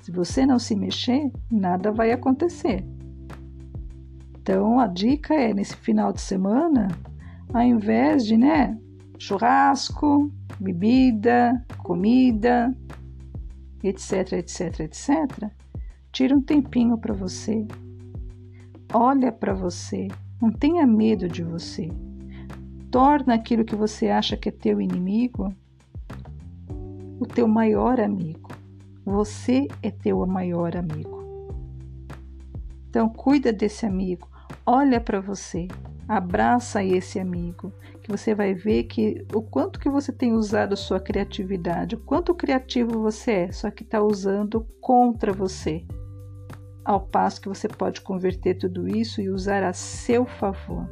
Se você não se mexer, nada vai acontecer. Então, a dica é nesse final de semana, ao invés de, né, churrasco, bebida, comida, etc, etc, etc, tira um tempinho para você. Olha para você, não tenha medo de você. Torna aquilo que você acha que é teu inimigo o teu maior amigo. Você é teu maior amigo. Então cuida desse amigo, olha para você, abraça esse amigo, que você vai ver que o quanto que você tem usado sua criatividade, o quanto criativo você é, só que está usando contra você. Ao passo que você pode converter tudo isso e usar a seu favor.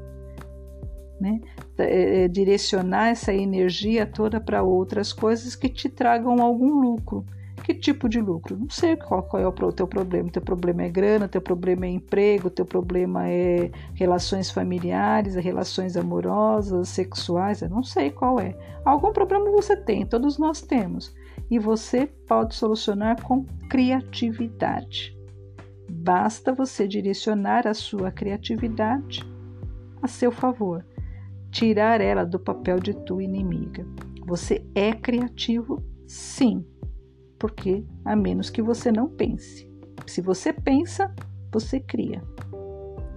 Né? É, é, direcionar essa energia toda para outras coisas que te tragam algum lucro. Que tipo de lucro? Não sei qual, qual é o teu problema. Teu problema é grana, teu problema é emprego, teu problema é relações familiares, relações amorosas, sexuais. Eu não sei qual é. Algum problema você tem, todos nós temos. E você pode solucionar com criatividade. Basta você direcionar a sua criatividade a seu favor, tirar ela do papel de tua inimiga. Você é criativo, sim porque a menos que você não pense. Se você pensa, você cria.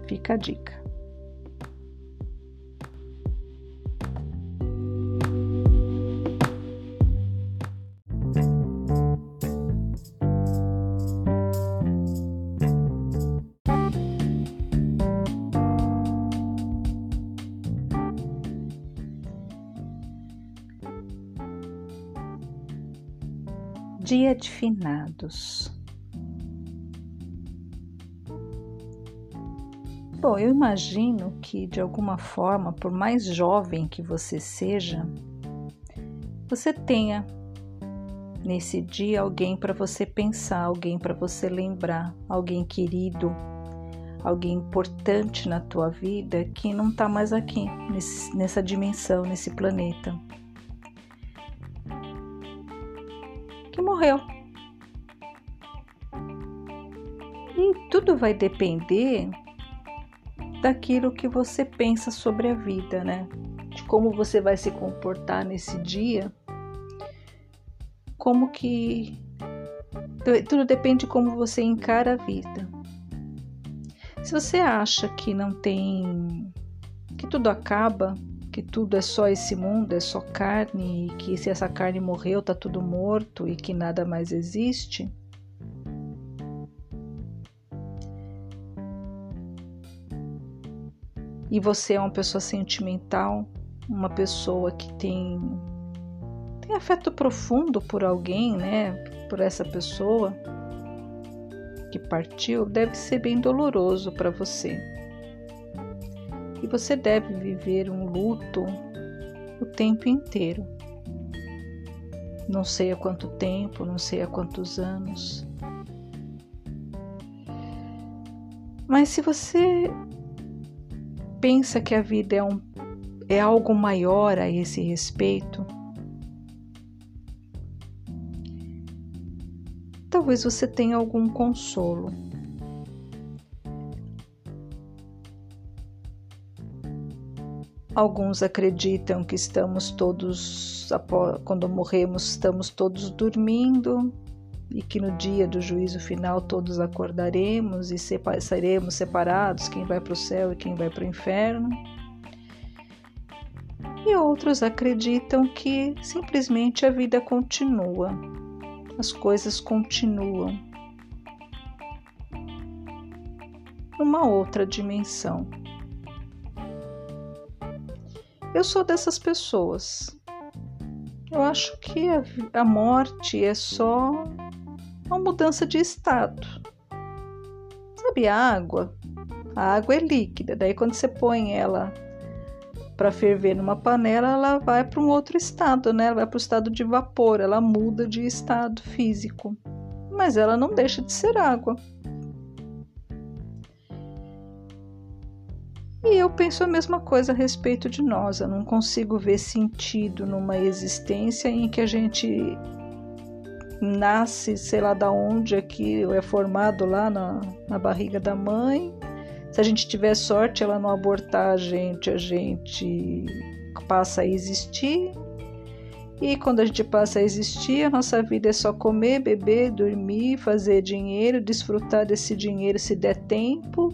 Fica a dica. Dia de Finados. Bom, eu imagino que de alguma forma, por mais jovem que você seja, você tenha nesse dia alguém para você pensar, alguém para você lembrar, alguém querido, alguém importante na tua vida que não está mais aqui nesse, nessa dimensão, nesse planeta. Que morreu. E tudo vai depender daquilo que você pensa sobre a vida, né? De como você vai se comportar nesse dia. Como que. Tudo depende de como você encara a vida. Se você acha que não tem. que tudo acaba, que tudo é só esse mundo, é só carne, e que se essa carne morreu, tá tudo morto e que nada mais existe. E você é uma pessoa sentimental, uma pessoa que tem tem afeto profundo por alguém, né? Por essa pessoa que partiu, deve ser bem doloroso para você e você deve viver um luto o tempo inteiro. Não sei há quanto tempo, não sei há quantos anos. Mas se você pensa que a vida é, um, é algo maior a esse respeito, talvez você tenha algum consolo. Alguns acreditam que estamos todos, quando morremos, estamos todos dormindo e que no dia do juízo final todos acordaremos e seremos separados, quem vai para o céu e quem vai para o inferno. E outros acreditam que simplesmente a vida continua, as coisas continuam. numa outra dimensão. Eu sou dessas pessoas. Eu acho que a, a morte é só uma mudança de estado. Sabe a água? A água é líquida, daí quando você põe ela para ferver numa panela, ela vai para um outro estado, né? Ela vai para o estado de vapor, ela muda de estado físico. Mas ela não deixa de ser água. E eu penso a mesma coisa a respeito de nós. Eu não consigo ver sentido numa existência em que a gente nasce, sei lá da onde aqui, é formado lá na, na barriga da mãe. Se a gente tiver sorte, ela não abortar a gente, a gente passa a existir. E quando a gente passa a existir, a nossa vida é só comer, beber, dormir, fazer dinheiro, desfrutar desse dinheiro se der tempo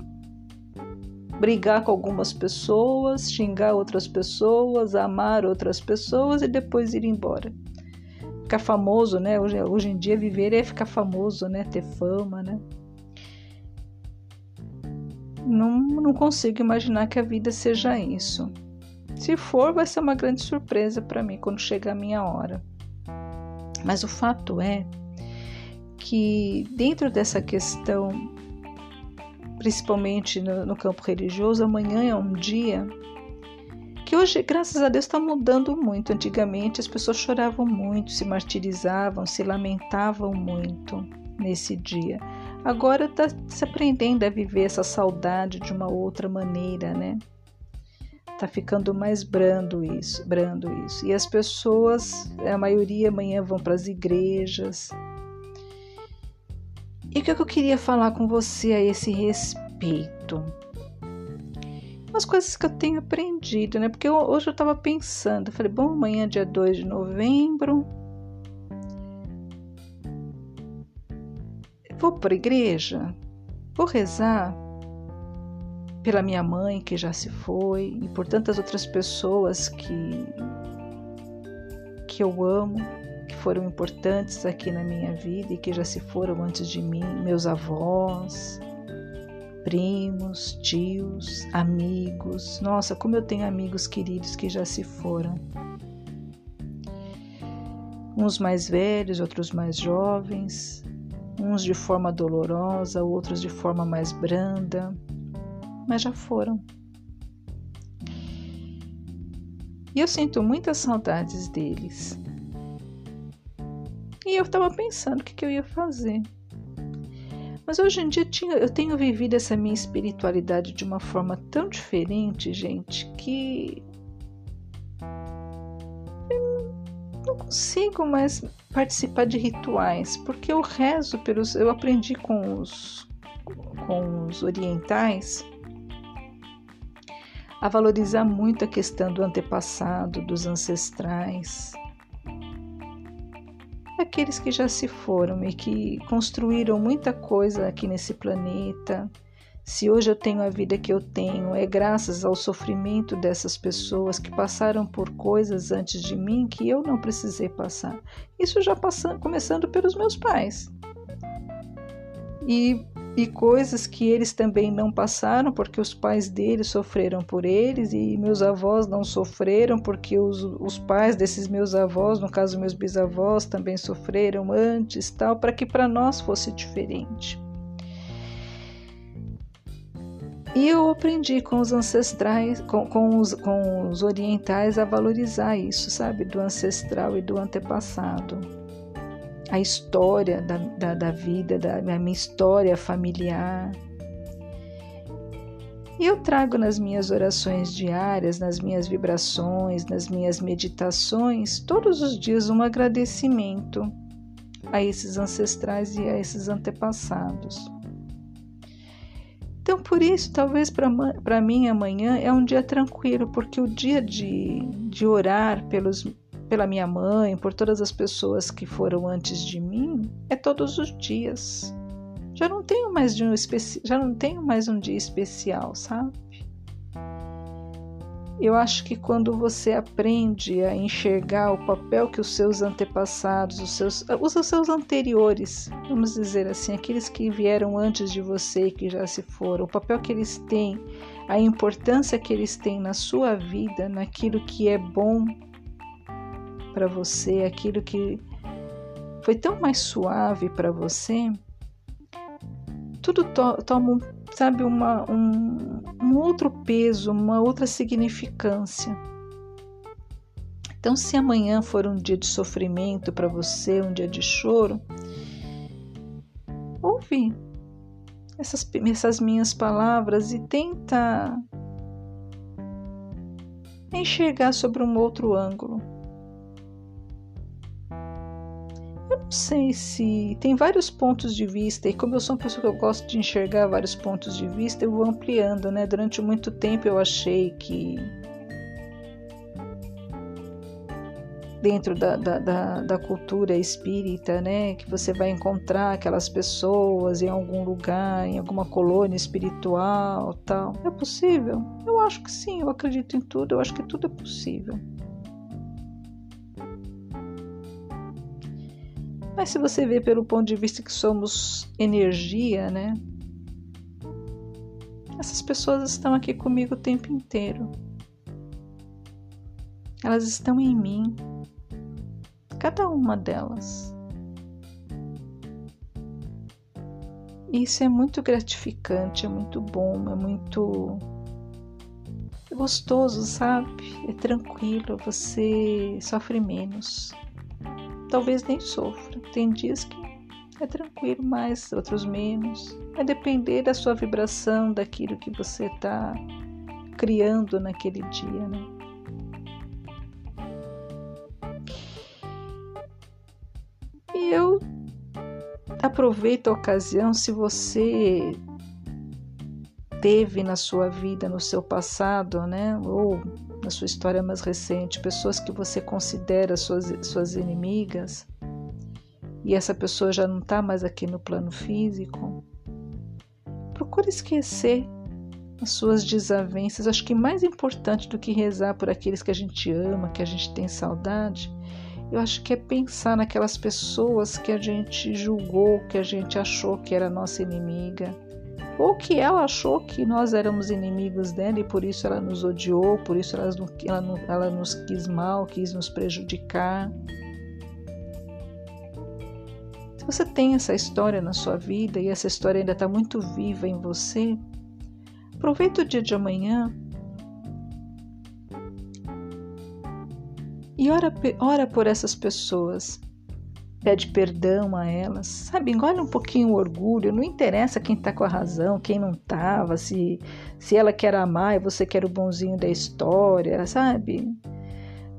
brigar com algumas pessoas, xingar outras pessoas, amar outras pessoas e depois ir embora. Ficar famoso, né? Hoje, hoje em dia viver é ficar famoso, né? Ter fama, né? Não, não consigo imaginar que a vida seja isso. Se for, vai ser uma grande surpresa para mim quando chegar a minha hora. Mas o fato é que dentro dessa questão principalmente no, no campo religioso, amanhã é um dia que hoje, graças a Deus, está mudando muito. Antigamente as pessoas choravam muito, se martirizavam, se lamentavam muito nesse dia. Agora está se aprendendo a viver essa saudade de uma outra maneira, né? Tá ficando mais brando isso, brando isso. E as pessoas, a maioria amanhã vão para as igrejas, e o que eu queria falar com você a esse respeito? Umas coisas que eu tenho aprendido, né? Porque eu, hoje eu estava pensando, falei, bom, amanhã é dia 2 de novembro. Vou para a igreja, vou rezar pela minha mãe que já se foi e por tantas outras pessoas que que eu amo foram importantes aqui na minha vida e que já se foram antes de mim, meus avós, primos, tios, amigos. Nossa, como eu tenho amigos queridos que já se foram. Uns mais velhos, outros mais jovens, uns de forma dolorosa, outros de forma mais branda, mas já foram. E eu sinto muitas saudades deles. E eu estava pensando o que, que eu ia fazer. Mas hoje em dia eu tenho vivido essa minha espiritualidade de uma forma tão diferente, gente, que eu não consigo mais participar de rituais, porque eu rezo pelos. Eu aprendi com os, com os orientais a valorizar muito a questão do antepassado, dos ancestrais aqueles que já se foram e que construíram muita coisa aqui nesse planeta. Se hoje eu tenho a vida que eu tenho, é graças ao sofrimento dessas pessoas que passaram por coisas antes de mim que eu não precisei passar. Isso já passando, começando pelos meus pais. E e coisas que eles também não passaram porque os pais deles sofreram por eles e meus avós não sofreram porque os, os pais desses meus avós, no caso meus bisavós, também sofreram antes, tal, para que para nós fosse diferente. E eu aprendi com os ancestrais, com, com, os, com os orientais a valorizar isso, sabe, do ancestral e do antepassado a história da, da, da vida, da minha história familiar. E eu trago nas minhas orações diárias, nas minhas vibrações, nas minhas meditações, todos os dias um agradecimento a esses ancestrais e a esses antepassados. Então, por isso, talvez para mim amanhã é um dia tranquilo, porque o dia de, de orar pelos pela minha mãe, por todas as pessoas que foram antes de mim, é todos os dias. Já não tenho mais de um especi... já não tenho mais um dia especial, sabe? Eu acho que quando você aprende a enxergar o papel que os seus antepassados, os seus, os seus anteriores, vamos dizer assim, aqueles que vieram antes de você e que já se foram, o papel que eles têm, a importância que eles têm na sua vida, naquilo que é bom para você, aquilo que foi tão mais suave para você, tudo to toma sabe, uma, um, um outro peso, uma outra significância. Então, se amanhã for um dia de sofrimento para você, um dia de choro, ouve essas, essas minhas palavras e tenta enxergar sobre um outro ângulo. Sei se tem vários pontos de vista, e como eu sou uma pessoa que eu gosto de enxergar vários pontos de vista, eu vou ampliando, né? Durante muito tempo eu achei que dentro da, da, da, da, cultura espírita, né? Que você vai encontrar aquelas pessoas em algum lugar, em alguma colônia espiritual, tal. É possível? Eu acho que sim, eu acredito em tudo, eu acho que tudo é possível. Mas se você vê pelo ponto de vista que somos energia, né? Essas pessoas estão aqui comigo o tempo inteiro. Elas estão em mim. Cada uma delas. Isso é muito gratificante, é muito bom, é muito é gostoso, sabe? É tranquilo, você sofre menos talvez nem sofra. Tem dias que é tranquilo mais, outros menos. É depender da sua vibração, daquilo que você está criando naquele dia, né? E eu aproveito a ocasião se você teve na sua vida, no seu passado, né? Ou na sua história mais recente, pessoas que você considera suas, suas inimigas e essa pessoa já não está mais aqui no plano físico, procure esquecer as suas desavenças. Acho que mais importante do que rezar por aqueles que a gente ama, que a gente tem saudade, eu acho que é pensar naquelas pessoas que a gente julgou, que a gente achou que era nossa inimiga ou que ela achou que nós éramos inimigos dela e por isso ela nos odiou, por isso ela, ela, ela nos quis mal, quis nos prejudicar. Se você tem essa história na sua vida e essa história ainda está muito viva em você, aproveita o dia de amanhã e ora, ora por essas pessoas pede perdão a elas, sabe? Engole um pouquinho o orgulho, não interessa quem tá com a razão, quem não tava, se, se ela quer amar e você quer o bonzinho da história, sabe?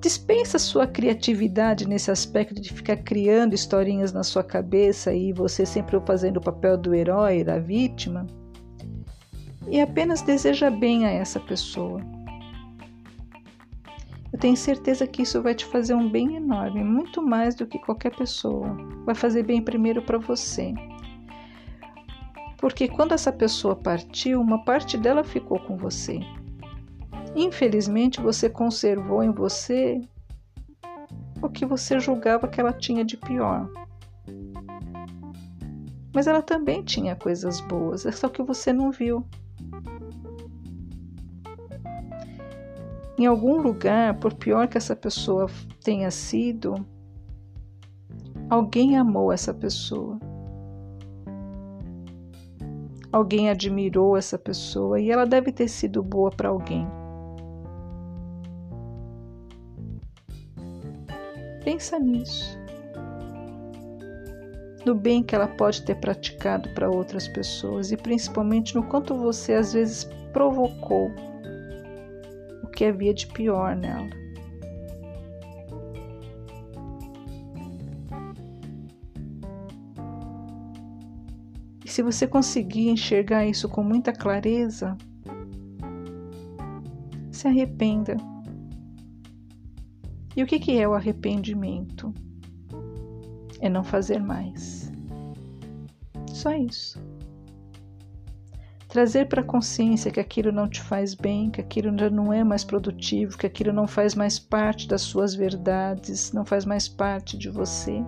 Dispensa sua criatividade nesse aspecto de ficar criando historinhas na sua cabeça e você sempre fazendo o papel do herói, da vítima. E apenas deseja bem a essa pessoa. Eu tenho certeza que isso vai te fazer um bem enorme, muito mais do que qualquer pessoa. Vai fazer bem primeiro para você. Porque quando essa pessoa partiu, uma parte dela ficou com você. Infelizmente, você conservou em você o que você julgava que ela tinha de pior. Mas ela também tinha coisas boas, é só que você não viu. Em algum lugar, por pior que essa pessoa tenha sido, alguém amou essa pessoa. Alguém admirou essa pessoa e ela deve ter sido boa para alguém. Pensa nisso. No bem que ela pode ter praticado para outras pessoas e principalmente no quanto você às vezes provocou que havia de pior nela. E se você conseguir enxergar isso com muita clareza, se arrependa. E o que, é o arrependimento? É não fazer mais. Só isso. Trazer para a consciência que aquilo não te faz bem, que aquilo já não é mais produtivo, que aquilo não faz mais parte das suas verdades, não faz mais parte de você.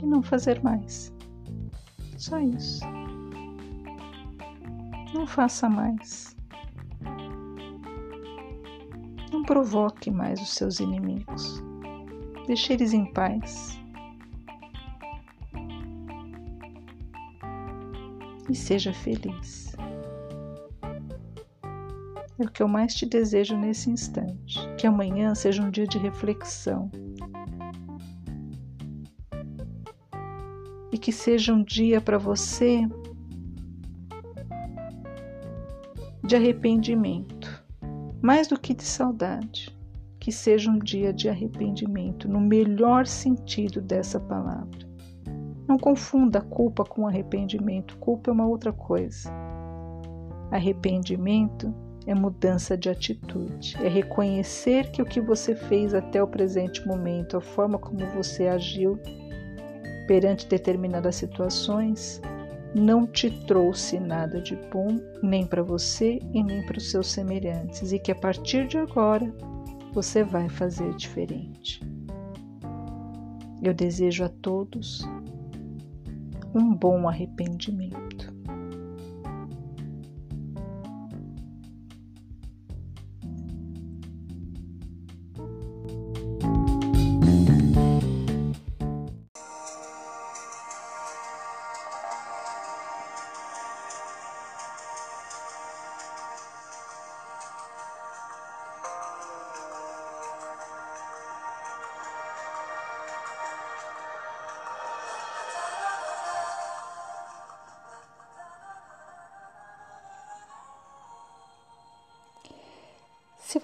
E não fazer mais. Só isso. Não faça mais. Não provoque mais os seus inimigos. Deixe eles em paz. E seja feliz. É o que eu mais te desejo nesse instante. Que amanhã seja um dia de reflexão. E que seja um dia para você de arrependimento, mais do que de saudade que seja um dia de arrependimento, no melhor sentido dessa palavra. Não confunda culpa com arrependimento, culpa é uma outra coisa. Arrependimento é mudança de atitude, é reconhecer que o que você fez até o presente momento, a forma como você agiu perante determinadas situações, não te trouxe nada de bom nem para você e nem para os seus semelhantes, e que a partir de agora você vai fazer diferente. Eu desejo a todos um bom arrependimento.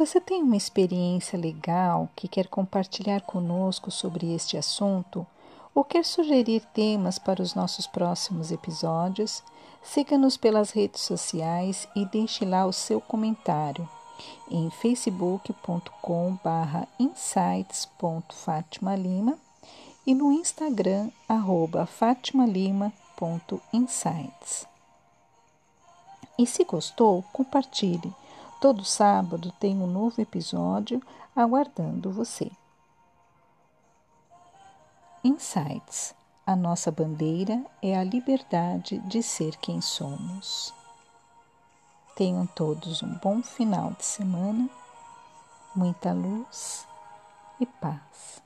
Você tem uma experiência legal que quer compartilhar conosco sobre este assunto? Ou quer sugerir temas para os nossos próximos episódios, siga-nos pelas redes sociais e deixe lá o seu comentário em facebook.com/insights.fatimalima e no Instagram arroba fatimalima.insights. E se gostou, compartilhe Todo sábado tem um novo episódio aguardando você. Insights. A nossa bandeira é a liberdade de ser quem somos. Tenham todos um bom final de semana, muita luz e paz.